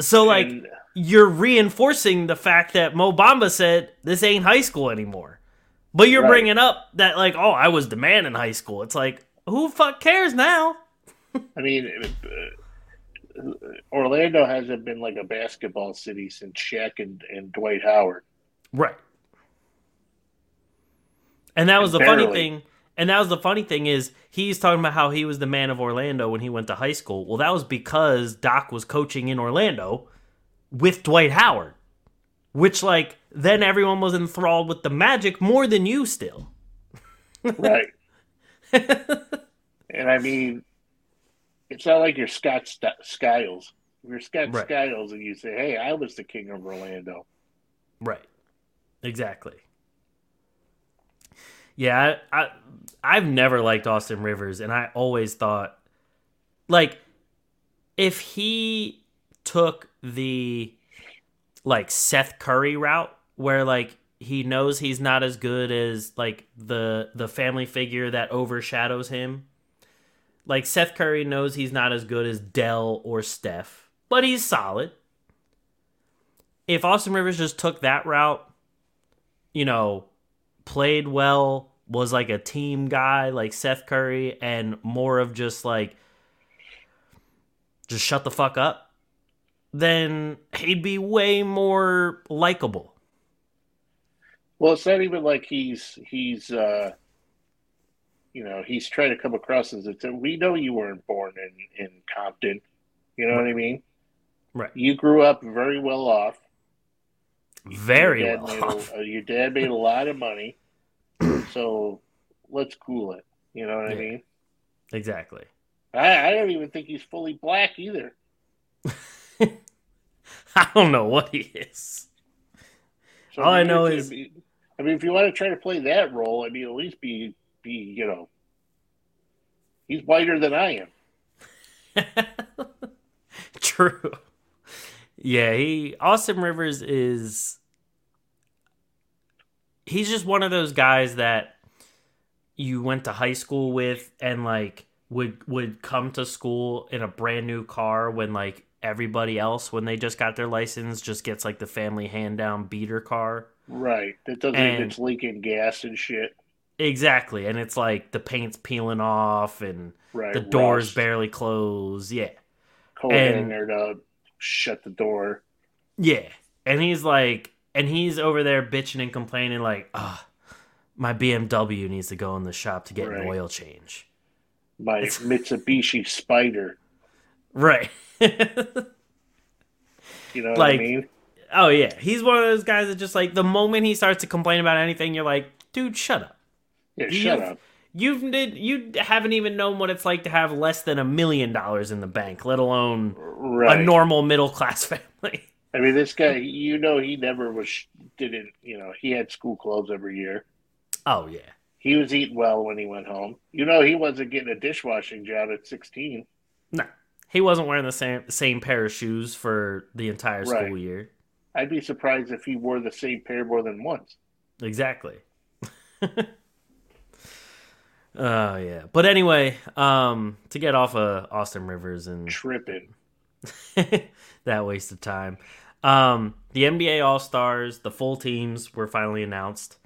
So like And- you're reinforcing the fact that Mo Bamba said this ain't high school anymore. But you're Right. bringing up that like oh I was the man in high school. It's like who fuck cares now? I mean, uh, Orlando hasn't been like a basketball city since Shaq and, and Dwight Howard. Right. And that was the funny thing. And that was the funny thing is he's talking about how he was the man of Orlando when he went to high school. Well, that was because Doc was coaching in Orlando with Dwight Howard, which like then everyone was enthralled with the Magic more than you still. Right. and I mean, it's not like you're Scott St- Skiles. If you're Scott Right. Skiles and you say, hey, I was the king of Orlando. Right. Exactly. Yeah, I, I I've never liked Austin Rivers and I always thought like if he took the like Seth Curry route where like he knows he's not as good as like the the family figure that overshadows him. Like Seth Curry knows he's not as good as Dell or Steph, but he's solid. If Austin Rivers just took that route, you know, played well, was like a team guy like Seth Curry, and more of just like just shut the fuck up, then he'd be way more likable. Well, it's not even like he's he's uh you know he's trying to come across as a we know you weren't born in in Compton, you know what I mean? Right. You grew up very well off. Very your well off. A, your dad made a lot of money, so let's cool it. You know what I mean? Exactly. I, I don't even think he's fully black either. I don't know what he is. So All I know is- I mean, if you want to try to play that role, I mean, at least be be you know, he's whiter than I am. True. Yeah, he Austin Rivers is he's just one of those guys that you went to high school with and like would would come to school in a brand new car when like everybody else when they just got their license just gets like the family hand down beater car. Right. That doesn't And- it's leaking gas and shit. Exactly. And it's like the paint's peeling off and Right. the doors rust, barely close. Yeah. coat and- hanger to shut the door. Yeah. And he's like, and he's over there bitching and complaining, like, ah, my BMW needs to go in the shop to get an oil change. My It's- Mitsubishi Spider. Right. You know what Like- I mean? oh, yeah. He's one of those guys that just like, the moment he starts to complain about anything, you're like, dude, shut up. Yeah, you- shut up. You've did you haven't even known what it's like to have less than a million dollars in the bank, let alone Right. a normal middle class family. I mean, this guy, you know, he never was, didn't, you know, he had school clothes every year. Oh yeah. He was eating well when he went home. You know, he wasn't getting a dishwashing job at 16. No. He wasn't wearing the same same pair of shoes for the entire school Right. year. I'd be surprised if he wore the same pair more than once. Exactly. Oh yeah. But anyway, um to get off of Austin Rivers and Tripping. that waste of time. Um the NBA All-Stars, the full teams were finally announced.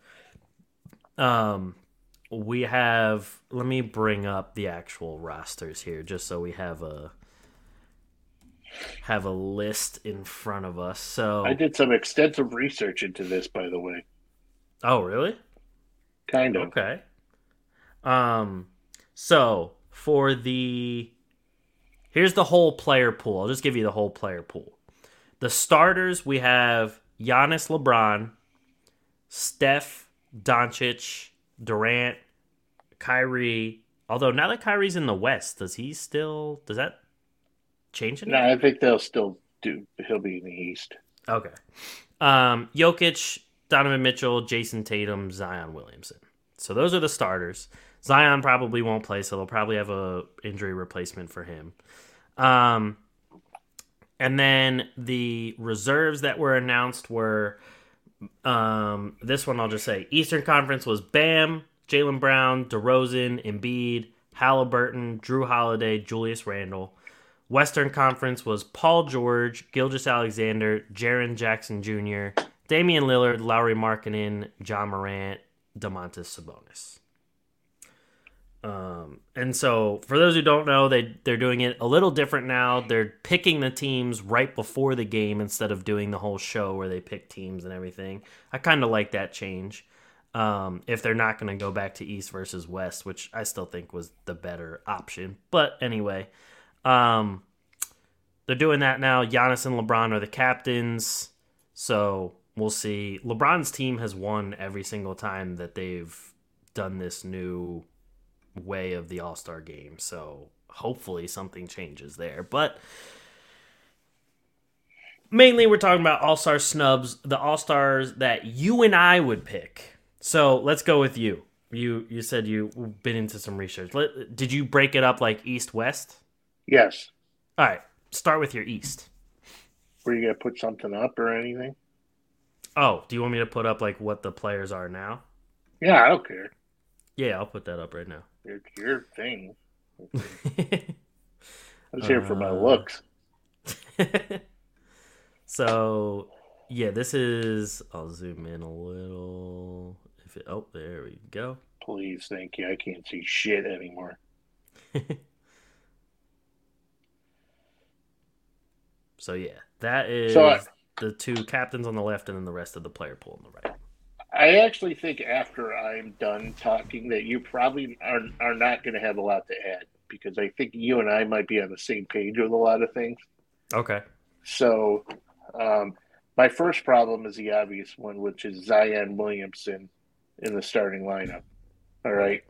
Um we have let me bring up the actual rosters here just so we have a have a list in front of us. So I did some extensive research into this, by the way. Oh, really? Kind of. Okay. Um so for the here's the whole player pool. I'll just give you the whole player pool. The starters we have Giannis LeBron, Steph, Doncic, Durant, Kyrie. Although now that Kyrie's in the West, does he still does that change it? No. I think they'll still do. He'll be in the East. Okay. Um, Jokic, Donovan Mitchell, Jayson Tatum, Zion Williamson. So those are the starters. Zion probably won't play, so they'll probably have a injury replacement for him. Um, and then the reserves that were announced were um, this one. I'll just say Eastern Conference was Bam, Jaylen Brown, DeRozan, Embiid, Halliburton, Jrue Holiday, Julius Randle. Western Conference was Paul George, Gilgis Alexander, Jaren Jackson Jr., Damian Lillard, Lauri Markkanen, Ja Morant, Domantas Sabonis. Um, and so, for those who don't know, they they're doing it a little different now. They're picking the teams right before the game instead of doing the whole show where they pick teams and everything. I kind of like that change. Um, if they're not going to go back to East versus West, which I still think was the better option. But anyway, um, they're doing that now. Giannis and LeBron are the captains, so we'll see. LeBron's team has won every single time that they've done this new way of the All Star game. So hopefully something changes there. But mainly we're talking about All Star snubs, the All Stars that you and I would pick. So let's go with you. You you said you've been into some research. Let, did you break it up like East West? Yes. All right, start with your East. Were you gonna put something up or anything? Oh, do you want me to put up like what the players are now? Yeah, I don't care. Yeah, I'll put that up right now. It's your thing. I'm here for my Uh, looks. so, yeah, this is. I'll zoom in a little. If it, oh, there we go. Please, thank you. I can't see shit anymore. So yeah, that is So I- the two captains on the left, and then the rest of the player pool on the right. I actually think after I'm done talking that you probably are are not going to have a lot to add because I think you and I might be on the same page with a lot of things. Okay. So, um, my first problem is the obvious one, which is Zion Williamson in the starting lineup. All right.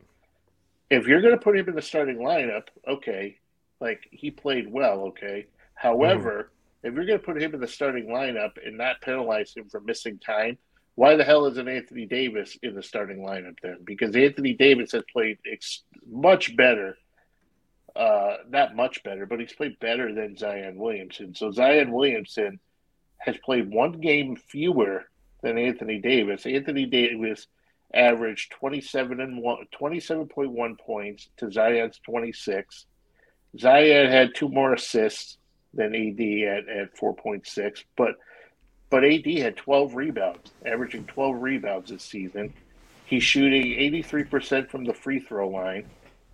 If you're going to put him in the starting lineup, okay, like he played well, okay. However, if you're going to put him in the starting lineup and not penalize him for missing time, why the hell isn't Anthony Davis in the starting lineup then? Because Anthony Davis has played ex- much better, uh, not much better, but he's played better than Zion Williamson. So Zion Williamson has played one game fewer than Anthony Davis. Anthony Davis averaged 27 and 1, 27.1 points to Zion's 26. Zion had two more assists than AD at, at 4.6, but but AD had 12 rebounds, averaging 12 rebounds this season. He's shooting 83% from the free throw line.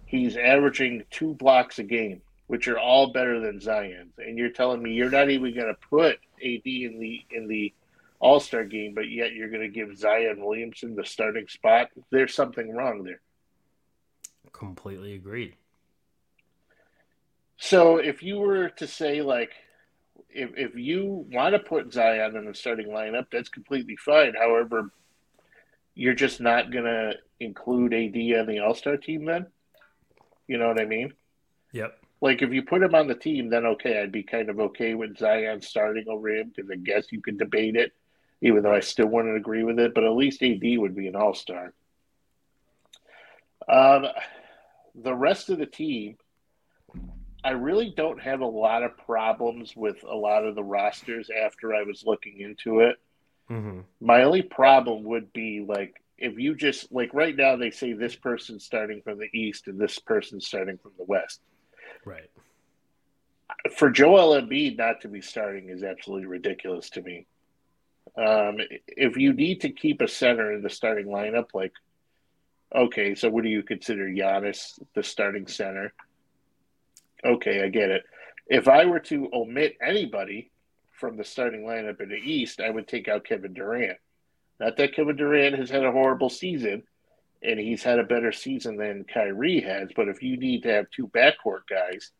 He's averaging two blocks a game, which are all better than Zion's. And you're telling me you're not even going to put AD in the in the All Star game, but yet you're going to give Zion Williamson the starting spot? There's something wrong there. Completely agreed. So if you were to say like if if you want to put Zion in the starting lineup, that's completely fine. However, you're just not gonna include AD on the All Star team then. You know what I mean? Yep. Like if you put him on the team, then okay, I'd be kind of okay with Zion starting over him because I guess you could debate it, even though I still wouldn't agree with it. But at least AD would be an All Star. Um, the rest of the team, I really don't have a lot of problems with a lot of the rosters after I was looking into it. Mm-hmm. My only problem would be like if you just like right now they say this person's starting from the east and this person's starting from the west. Right. For Joel Embiid not to be starting is absolutely ridiculous to me. Um, if you need to keep a center in the starting lineup, like okay, so what do you consider Giannis the starting center? Okay, I get it. If I were to omit anybody from the starting lineup in the East, I would take out Kevin Durant. Not that Kevin Durant has had a horrible season, and he's had a better season than Kyrie has. But if you need to have two backcourt guys,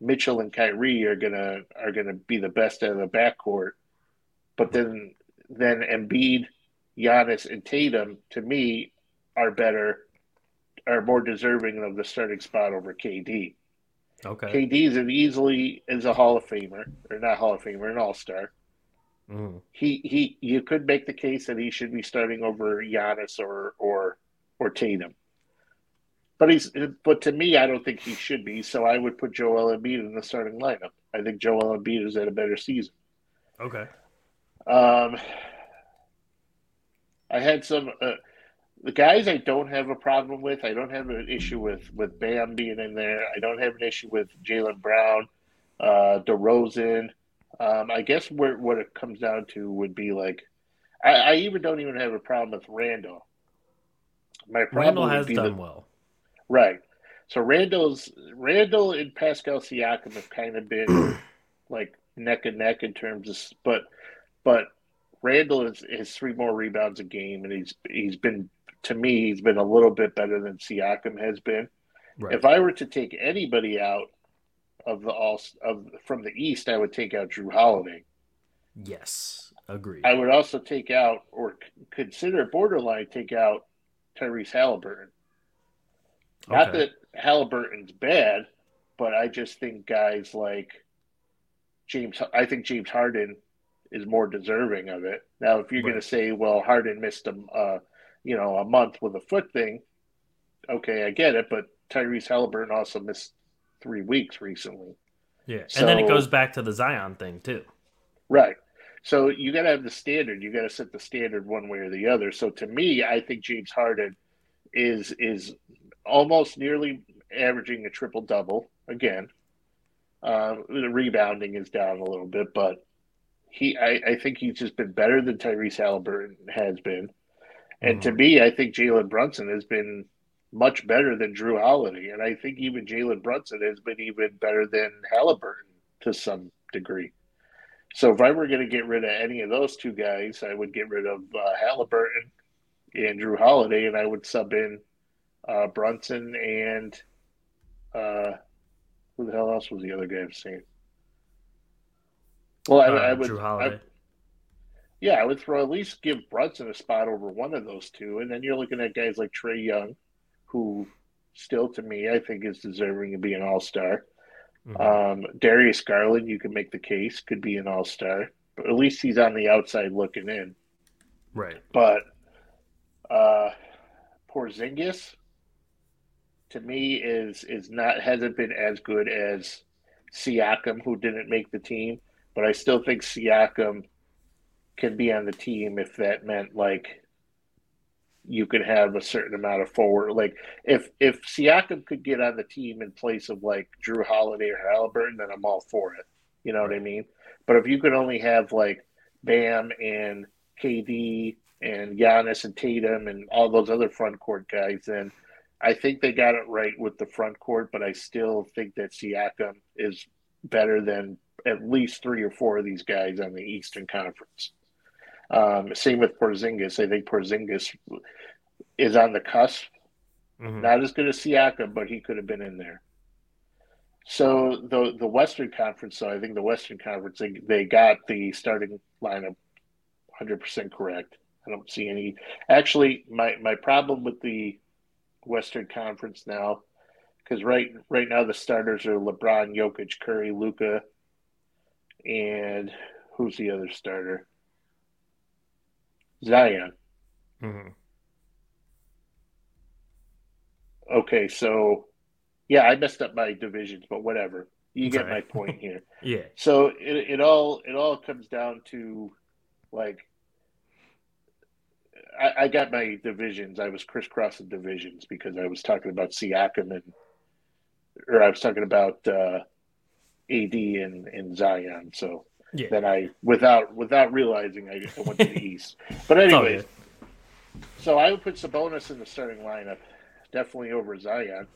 Mitchell and Kyrie are gonna are gonna be the best out of the backcourt. But then then Embiid, Giannis, and Tatum to me are better, are more deserving of the starting spot over KD. Okay. KD is an easily is a Hall of Famer or not Hall of Famer, an All Star. Mm-hmm. He he, you could make the case that he should be starting over Giannis or or or Tatum. But he's but to me, I don't think he should be. So I would put Joel Embiid in the starting lineup. I think Joel Embiid has at a better season. Okay. Um, I had some uh, the guys I don't have a problem with. I don't have an issue with with Bam being in there. I don't have an issue with Jalen Brown, uh, DeRozan. Um, I guess where what it comes down to would be like, I, I even don't even have a problem with Randle. My problem Randle has done the- well. Right. So Randle's Randle and Pascal Siakam have kind of been like neck and neck in terms of, but but Randle is has three more rebounds a game, and he's he's been to me he's been a little bit better than Siakam has been. Right. If I were to take anybody out of the all of from the East, I would take out Jrue Holiday. yes. Agreed. I would also take out or consider borderline take out Tyrese Halliburton. Not that Halliburton's bad, but I just think guys like James, I think James Harden is more deserving of it. Now, if you're going to say, well, Harden missed a, uh, you know, a month with a foot thing, okay, I get it. But Tyrese Halliburton also missed three weeks recently. yeah. and then it goes back to the Zion thing too. Right. So you got to have the standard. You got to set the standard one way or the other. So to me, I think James Harden is is almost nearly averaging a triple double again. Uh, the rebounding is down a little bit, but he I, I think he's just been better than Tyrese Halliburton has been. And to me, I think Jalen Brunson has been much better than Jrue Holiday, and I think even Jalen Brunson has been even better than Halliburton to some degree. So if I were going to get rid of any of those two guys, I would get rid of uh, Halliburton and Jrue Holiday, and I would sub in uh, Brunson and uh, who the hell else was the other guy I'm saying? Well, I, Uh, I would, Jrue I, Holiday. Yeah, I would throw at least give Brunson a spot over one of those two, and then you're looking at guys like Trae Young, who still to me I think is deserving of being an All Star. Um, Darius Garland, you can make the case, could be an all star, but at least he's on the outside looking in. Right. But uh, Porzingis, to me, is is not hasn't been as good as Siakam, who didn't make the team. But I still think Siakam can be on the team if that meant like you could have a certain amount of forward. Like if if Siakam could get on the team in place of like Drew Holiday or Halliburton, then I'm all for it. You know what I mean? But if you could only have like Bam and KD and Giannis and Tatum and all those other front court guys, then I think they got it right with the front court. But I still think that Siakam is better than at least three or four of these guys on the Eastern Conference. Um, same with Porzingis. I think Porzingis is on the cusp. Mhm. Not as good as Siakam, but he could have been in there. So the the Western Conference, so I think the Western Conference they, they got the starting lineup 100% correct. I don't see any. Actually, my my problem with the Western Conference now, because right right now the starters are LeBron, Jokic, Curry, Luka, and who's the other starter? Zion. Mhm. Okay, so yeah, I messed up my divisions, but whatever. You get my point here. Yeah. So it, it all it all comes down to like I, I got my divisions. I was crisscrossing divisions because I was talking about Siakam and or I was talking about uh, AD and, and Zion. So Yeah. then I without without realizing I, I went to the East. But anyway, so I would put Sabonis in the starting lineup, definitely over Zion.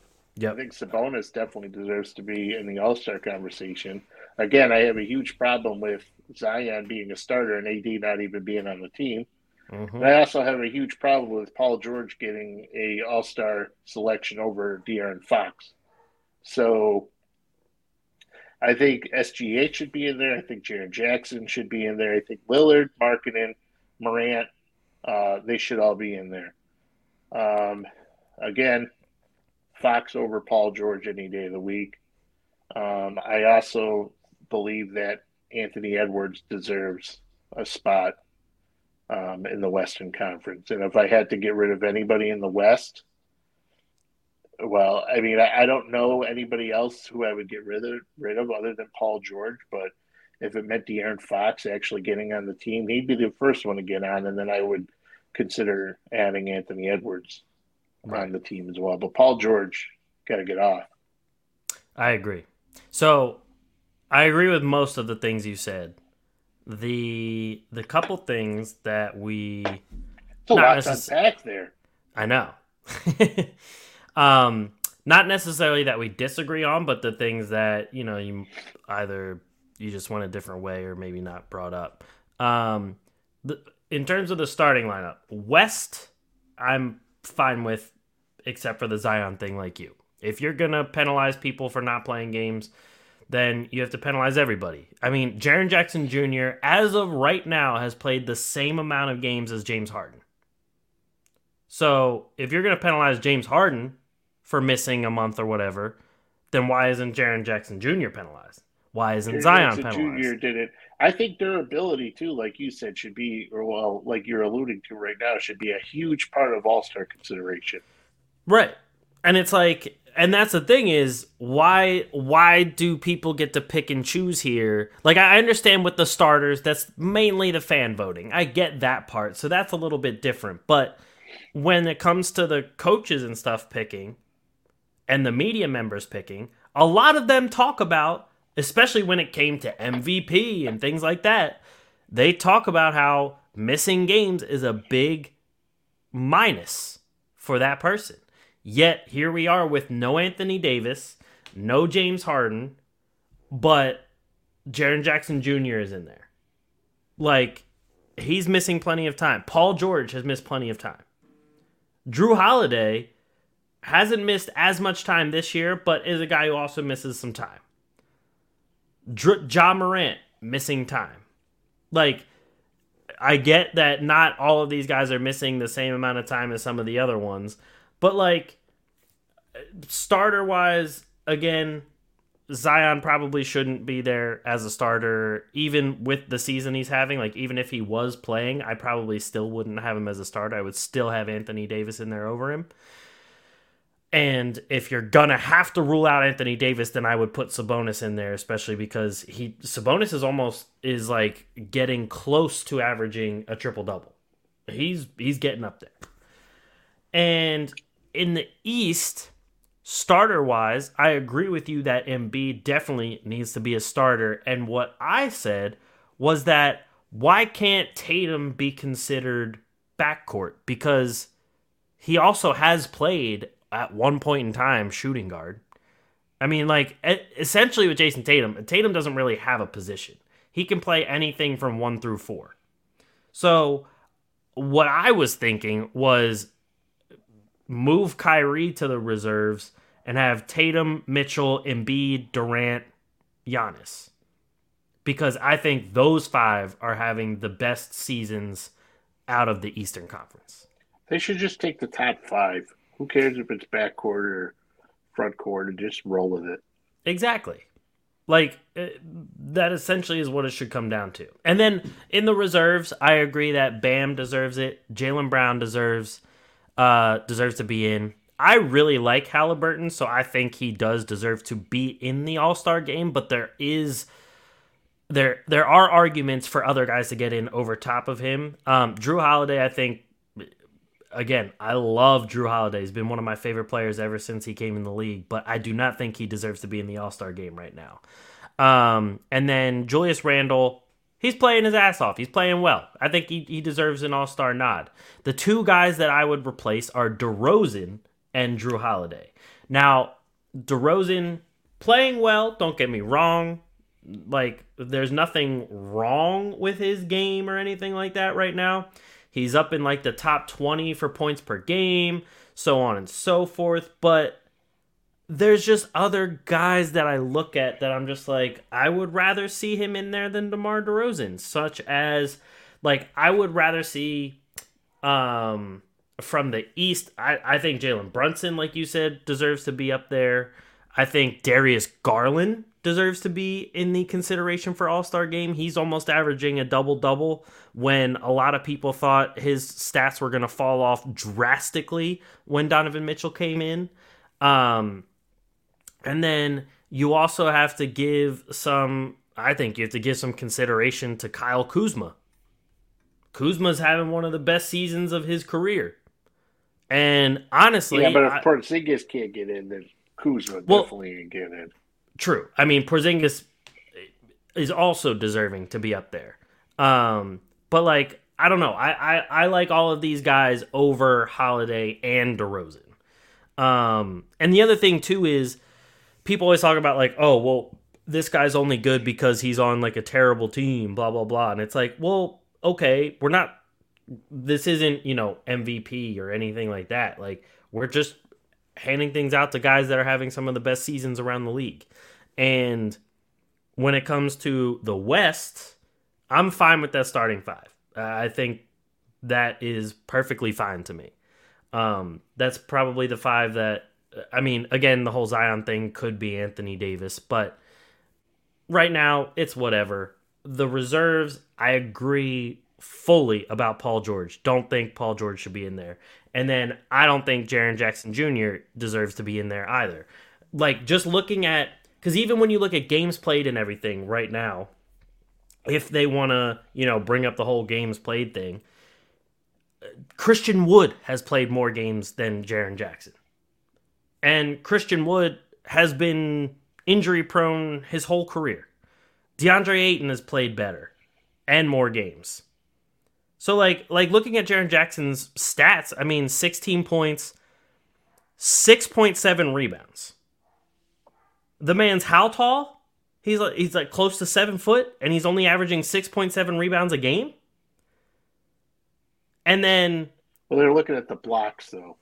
I think Sabonis definitely deserves to be in the All Star conversation. Again, I have a huge problem with Zion being a starter and AD not even being on the team. Mhm. And I also have a huge problem with Paul George getting a All Star selection over De'Aaron Fox. So I think SGA should be in there. I think Jaren Jackson should be in there. I think Lillard, Markkanen, Morant, uh, they should all be in there. Um, again, Fox over Paul George any day of the week. Um, I also believe that Anthony Edwards deserves a spot um, in the Western Conference. And if I had to get rid of anybody in the West, well, I mean, I, I don't know anybody else who I would get rid of, rid of other than Paul George. But if it meant De'Aaron Fox actually getting on the team, he'd be the first one to get on, and then I would consider adding Anthony Edwards on the team as well. But Paul George got to get off. I agree. So I agree with most of the things you said. The the couple things that we It's a lot to necess- there. I know. um, not necessarily that we disagree on, but the things that you know you either you just went a different way or maybe not brought up. Um, the, in terms of the starting lineup, West, I'm fine with, except for the Zion thing. Like you, if you're gonna penalize people for not playing games, then you have to penalize everybody. I mean, Jaren Jackson Jr. as of right now has played the same amount of games as James Harden. So if you're to penalize James Harden for missing a month or whatever, then why isn't Jaren Jackson Jr. penalized? Why isn't Jaren Zion Jackson penalized? Jr. did it. I think durability too, like you said, should be, or well, like you're alluding to right now, should be a huge part of All Star consideration. Right. And it's like and that's the thing is why why do people get to pick and choose here? Like I understand with the starters, that's mainly the fan voting. I get that part. So that's a little bit different. But when it comes to the coaches and stuff picking and the media members picking, a lot of them talk about, especially when it came to MVP and things like that, they talk about how missing games is a big minus for that person. Yet here we are with no Anthony Davis, no James Harden, but Jaren Jackson Jr. is in there. Like, he's missing plenty of time. Paul George has missed plenty of time. Jrue Holiday hasn't missed as much time this year, but is a guy who also misses some time. Dr- Ja Morant missing time. Like, I get that not all of these guys are missing the same amount of time as some of the other ones, but like starter wise, again, Zion probably shouldn't be there as a starter, even with the season he's having. Like, even if he was playing, I probably still wouldn't have him as a starter. I would still have Anthony Davis in there over him. And if you're gonna have to rule out Anthony Davis, then I would put Sabonis in there, especially because he Sabonis is almost is like getting close to averaging a triple double. He's he's getting up there. And in the East, starter wise, I agree with you that Embiid definitely needs to be a starter. And what I said was that why can't Tatum be considered backcourt? Because he also has played at one point in time shooting guard. I mean, like essentially with Jayson Tatum, Tatum doesn't really have a position. He can play anything from one through four. So, what I was thinking was move Kyrie to the reserves and have Tatum, Mitchell, Embiid, Durant, Giannis. Because I think those five are having the best seasons out of the Eastern Conference. They should just take the top five who cares if it's back court or front court just roll with it. Exactly. Like uh, that essentially is what it should come down to. And then in the reserves, I agree that Bam deserves it. Jalen Brown deserves uh deserves to be in. I really like Halliburton, so I think he does deserve to be in the All Star game. But there is there there are arguments for other guys to get in over top of him. Um, Jrue Holiday, I think, again, I love Jrue Holiday. He's been one of my favorite players ever since he came in the league, but I do not think he deserves to be in the All Star game right now. Um, and then Julius Randle, he's playing his ass off. He's playing well. I think he, he deserves an All Star nod. The two guys that I would replace are DeRozan and Jrue Holiday. Now, DeRozan playing well, don't get me wrong. Like, there's nothing wrong with his game or anything like that right now. He's up in like the top 20 for points per game, so on and so forth. But there's just other guys that I look at that I'm just like, I would rather see him in there than DeMar DeRozan, such as like I would rather see um from the East, I, I think Jalen Brunson, like you said, deserves to be up there. I think Darius Garland deserves to be in the consideration for All Star game. He's almost averaging a double double when a lot of people thought his stats were going to fall off drastically when Donovan Mitchell came in. Um, and then you also have to give some, I think you have to give some consideration to Kyle Kuzma. Kuzma's having one of the best seasons of his career. And honestly, yeah, but if Porzingis can't get in, then Kuzma well, definitely can get in. True. I mean, Porzingis is also deserving to be up there. Um, but like, I don't know. I, I, I like all of these guys over Holiday and DeRozan. Um, and the other thing too is people always talk about like, oh, well, this guy's only good because he's on like a terrible team, blah blah blah. And it's like, well, okay, we're not. This isn't you know MVP or anything like that. Like we're just handing things out to guys that are having some of the best seasons around the league. And when it comes to the West, I'm fine with that starting five. I think that is perfectly fine to me. Um, that's probably the five that, I mean, again, the whole Zion thing could be Anthony Davis, but right now it's whatever. The reserves, I agree fully about Paul George. Don't think Paul George should be in there. And then I don't think Jaren Jackson Jr. deserves to be in there either. Like just looking at because even when you look at games played and everything right now, if they want to, you know, bring up the whole games played thing, Christian Wood has played more games than Jaren Jackson. And Christian Wood has been injury prone his whole career. DeAndre Ayton has played better and more games. So like like looking at Jaren Jackson's stats, I mean 16 points, 6.7 rebounds. The man's how tall? He's like he's like close to seven foot, and he's only averaging six point seven rebounds a game. And then, well, they're looking at the blocks though.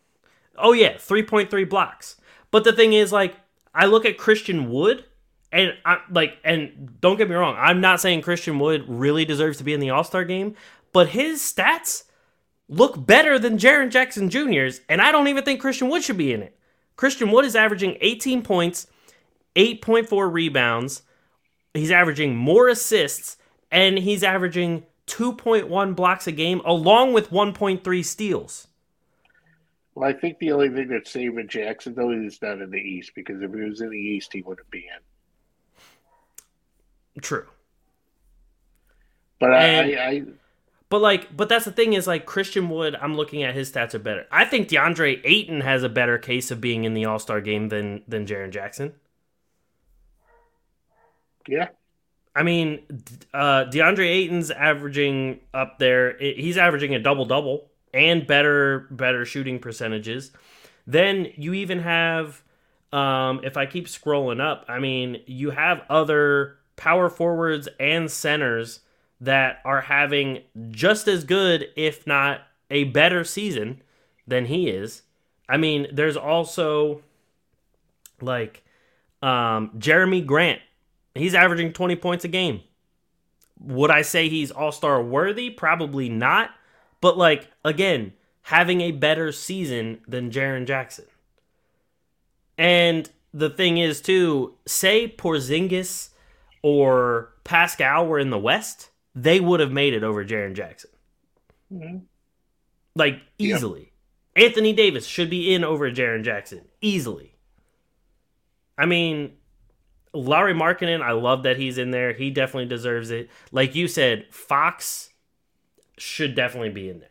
Oh yeah, three point three blocks. But the thing is, like, I look at Christian Wood, and I like, and don't get me wrong, I'm not saying Christian Wood really deserves to be in the All Star game, but his stats look better than Jaren Jackson Jr.'s, and I don't even think Christian Wood should be in it. Christian Wood is averaging 18 points, 8.4 rebounds. He's averaging more assists, and he's averaging 2.1 blocks a game, along with 1.3 steals. Well, I think the only thing that's saving Jackson though is not in the East because if he was in the East, he wouldn't be in. True. But And- I, I, But like, but that's the thing is like Christian Wood. I'm looking at his stats are better. I think DeAndre Ayton has a better case of being in the All Star game than than Jaren Jackson. yeah, I mean, uh, DeAndre Ayton's averaging up there. He's averaging a double double and better better shooting percentages. Then you even have, um, if I keep scrolling up, I mean, you have other power forwards and centers that are having just as good, if not a better season than he is. I mean, there's also like um, Jerami Grant He's averaging 20 points a game. Would I say he's all star worthy? Probably not. But, like, again, having a better season than Jaren Jackson. And the thing is, too, say Porzingis or Pascal were in the West, they would have made it over Jaren Jackson. Mhm. Like, Yeah. easily. Anthony Davis should be in over Jaren Jackson. Easily. I mean, Larry Markkanen, I love that he's in there. He definitely deserves it. Like you said, Fox should definitely be in there.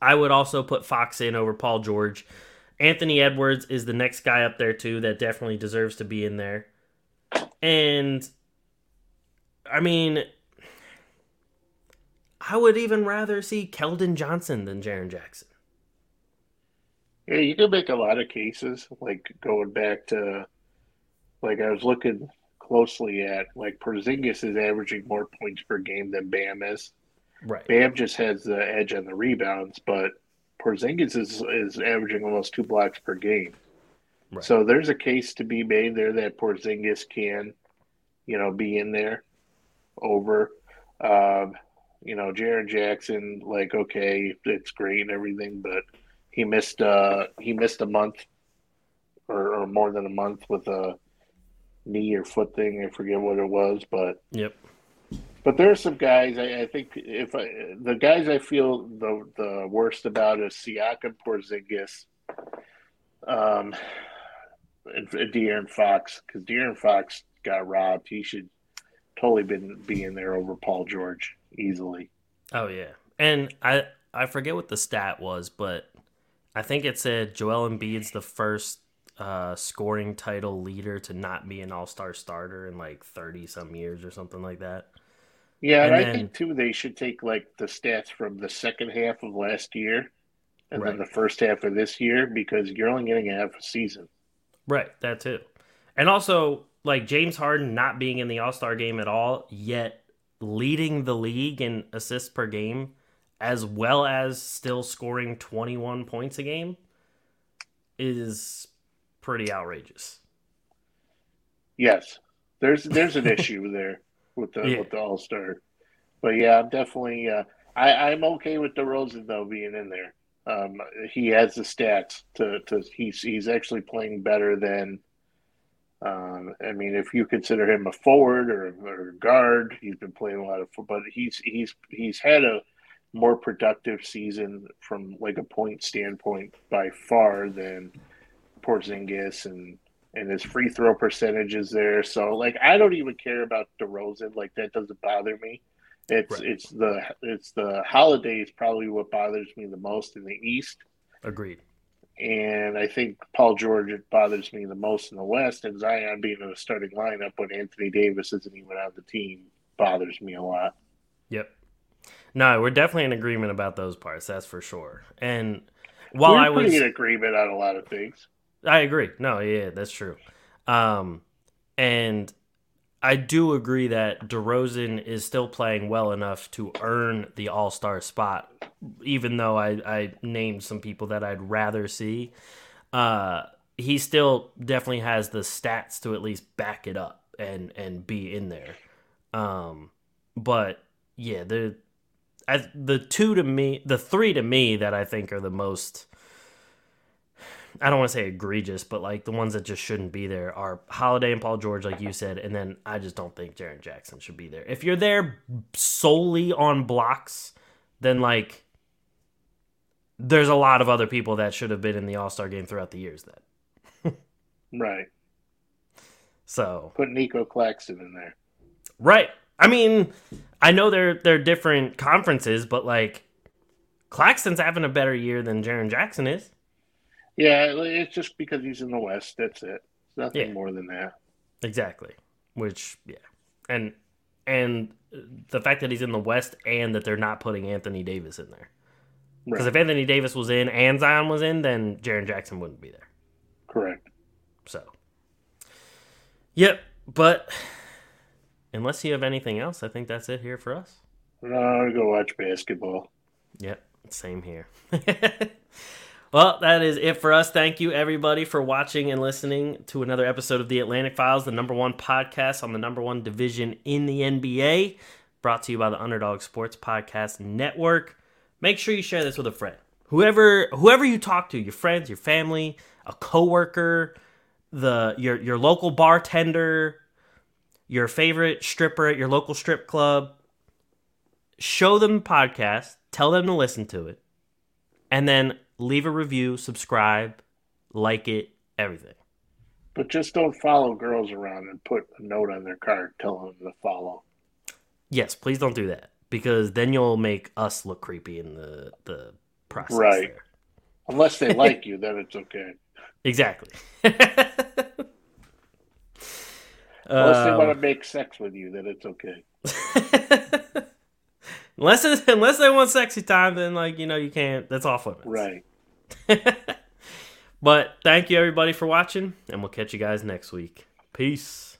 I would also put Fox in over Paul George. Anthony Edwards is the next guy up there too that definitely deserves to be in there. And I mean, I would even rather see Keldon Johnson than Jaren Jackson. yeah, you can make a lot of cases like going back to, like I was looking closely at, like Porzingis is averaging more points per game than Bam is. Right. Bam just has the edge on the rebounds, but Porzingis is is averaging almost two blocks per game. Right. So there's a case to be made there that Porzingis can, you know, be in there over, um, you know, Jaren Jackson. Like, okay, it's great and everything, but he missed uh he missed a month or, or more than a month with a knee or foot thing. I forget what it was, but Yep. but there are some guys I, I think if I, the guys I feel the the worst about is Siakam, Porzingis, um, and, De'Aaron Fox because De'Aaron Fox got robbed. He should totally been be in there over Paul George easily. Oh yeah, and I I forget what the stat was, but I think it said Joel Embiid's the first uh, scoring title leader to not be an All Star starter in like thirty some years or something like that. Yeah, and, And I then- think too they should take like the stats from the second half of last year and then the first half of this year because you're only getting a half a season. Right, that too, and also like James Harden not being in the All Star game at all, yet leading the league in assists per game, as well as still scoring twenty one points a game, is pretty outrageous. Yes, there's there's an issue there with the Yeah. with the All Star, but yeah, I'm definitely uh, I I'm okay with DeRozan though being in there. Um, he has the stats to to he's he's actually playing better than. Um, I mean, if you consider him a forward or, or a guard, he's been playing a lot of, but he's he's he's had a more productive season from like a point standpoint by far than Porzingis and and his free throw percentage is there. So like I don't even care about DeRozan. Like that doesn't bother me. It's Right. it's the it's the holidays probably what bothers me the most in the East. Agreed. And I think Paul George it bothers me the most in the West, and Zion being in the starting lineup when Anthony Davis isn't even on the team bothers me a lot. Yep. No, we're definitely in agreement about those parts. That's for sure. And while We're I was, in agreement on a lot of things. I agree. No, yeah, that's true. Um, and I do agree that DeRozan is still playing well enough to earn the All Star spot, even though I, I named some people that I'd rather see. Uh, he still definitely has the stats to at least back it up and and be in there. Um, but yeah, the I, the two to me, the three to me that I think are the most I don't want to say egregious, but like the ones that just shouldn't be there are Holiday and Paul George, like you said, and then I just don't think Jaren Jackson should be there. If you're there solely on blocks, then like there's a lot of other people that should have been in the All Star game throughout the years. Then, right. So put Nico Claxton in there. Right. I mean, I know they're they're different conferences, but like Claxton's having a better year than Jaren Jackson is. Yeah, it's just because he's in the West. That's it. It's nothing yeah. more than that. Exactly. Which yeah, and and the fact that he's in the West and that they're not putting Anthony Davis in there. Because right. if Anthony Davis was in and Zion was in, then Jaren Jackson wouldn't be there. Correct. So. Yep, but unless you have anything else, I think that's it here for us. No, I'll go watch basketball. Yep, same here. well, that is it for us. Thank you, everybody, for watching and listening to another episode of The Atlantic Files, the number one podcast on the number one division in the NBA, brought to you by the Underdog Sports Podcast Network. Make sure you share this with a friend. Whoever whoever you talk to, your friends, your family, a coworker, the your your local bartender, your favorite stripper at your local strip club, show them the podcast, tell them to listen to it, and then leave a review, subscribe, like it, everything. But just don't follow girls around and put a note on their card telling them to follow. Yes, please don't do that because then you'll make us look creepy in the the process. Right. There. Unless they like you, then it's okay. Exactly. Unless they want to um, make sex with you, then it's okay. unless it, unless they want sexy time, then like you know you can't. That's off limits. Right. but thank you everybody for watching, and we'll catch you guys next week. Peace.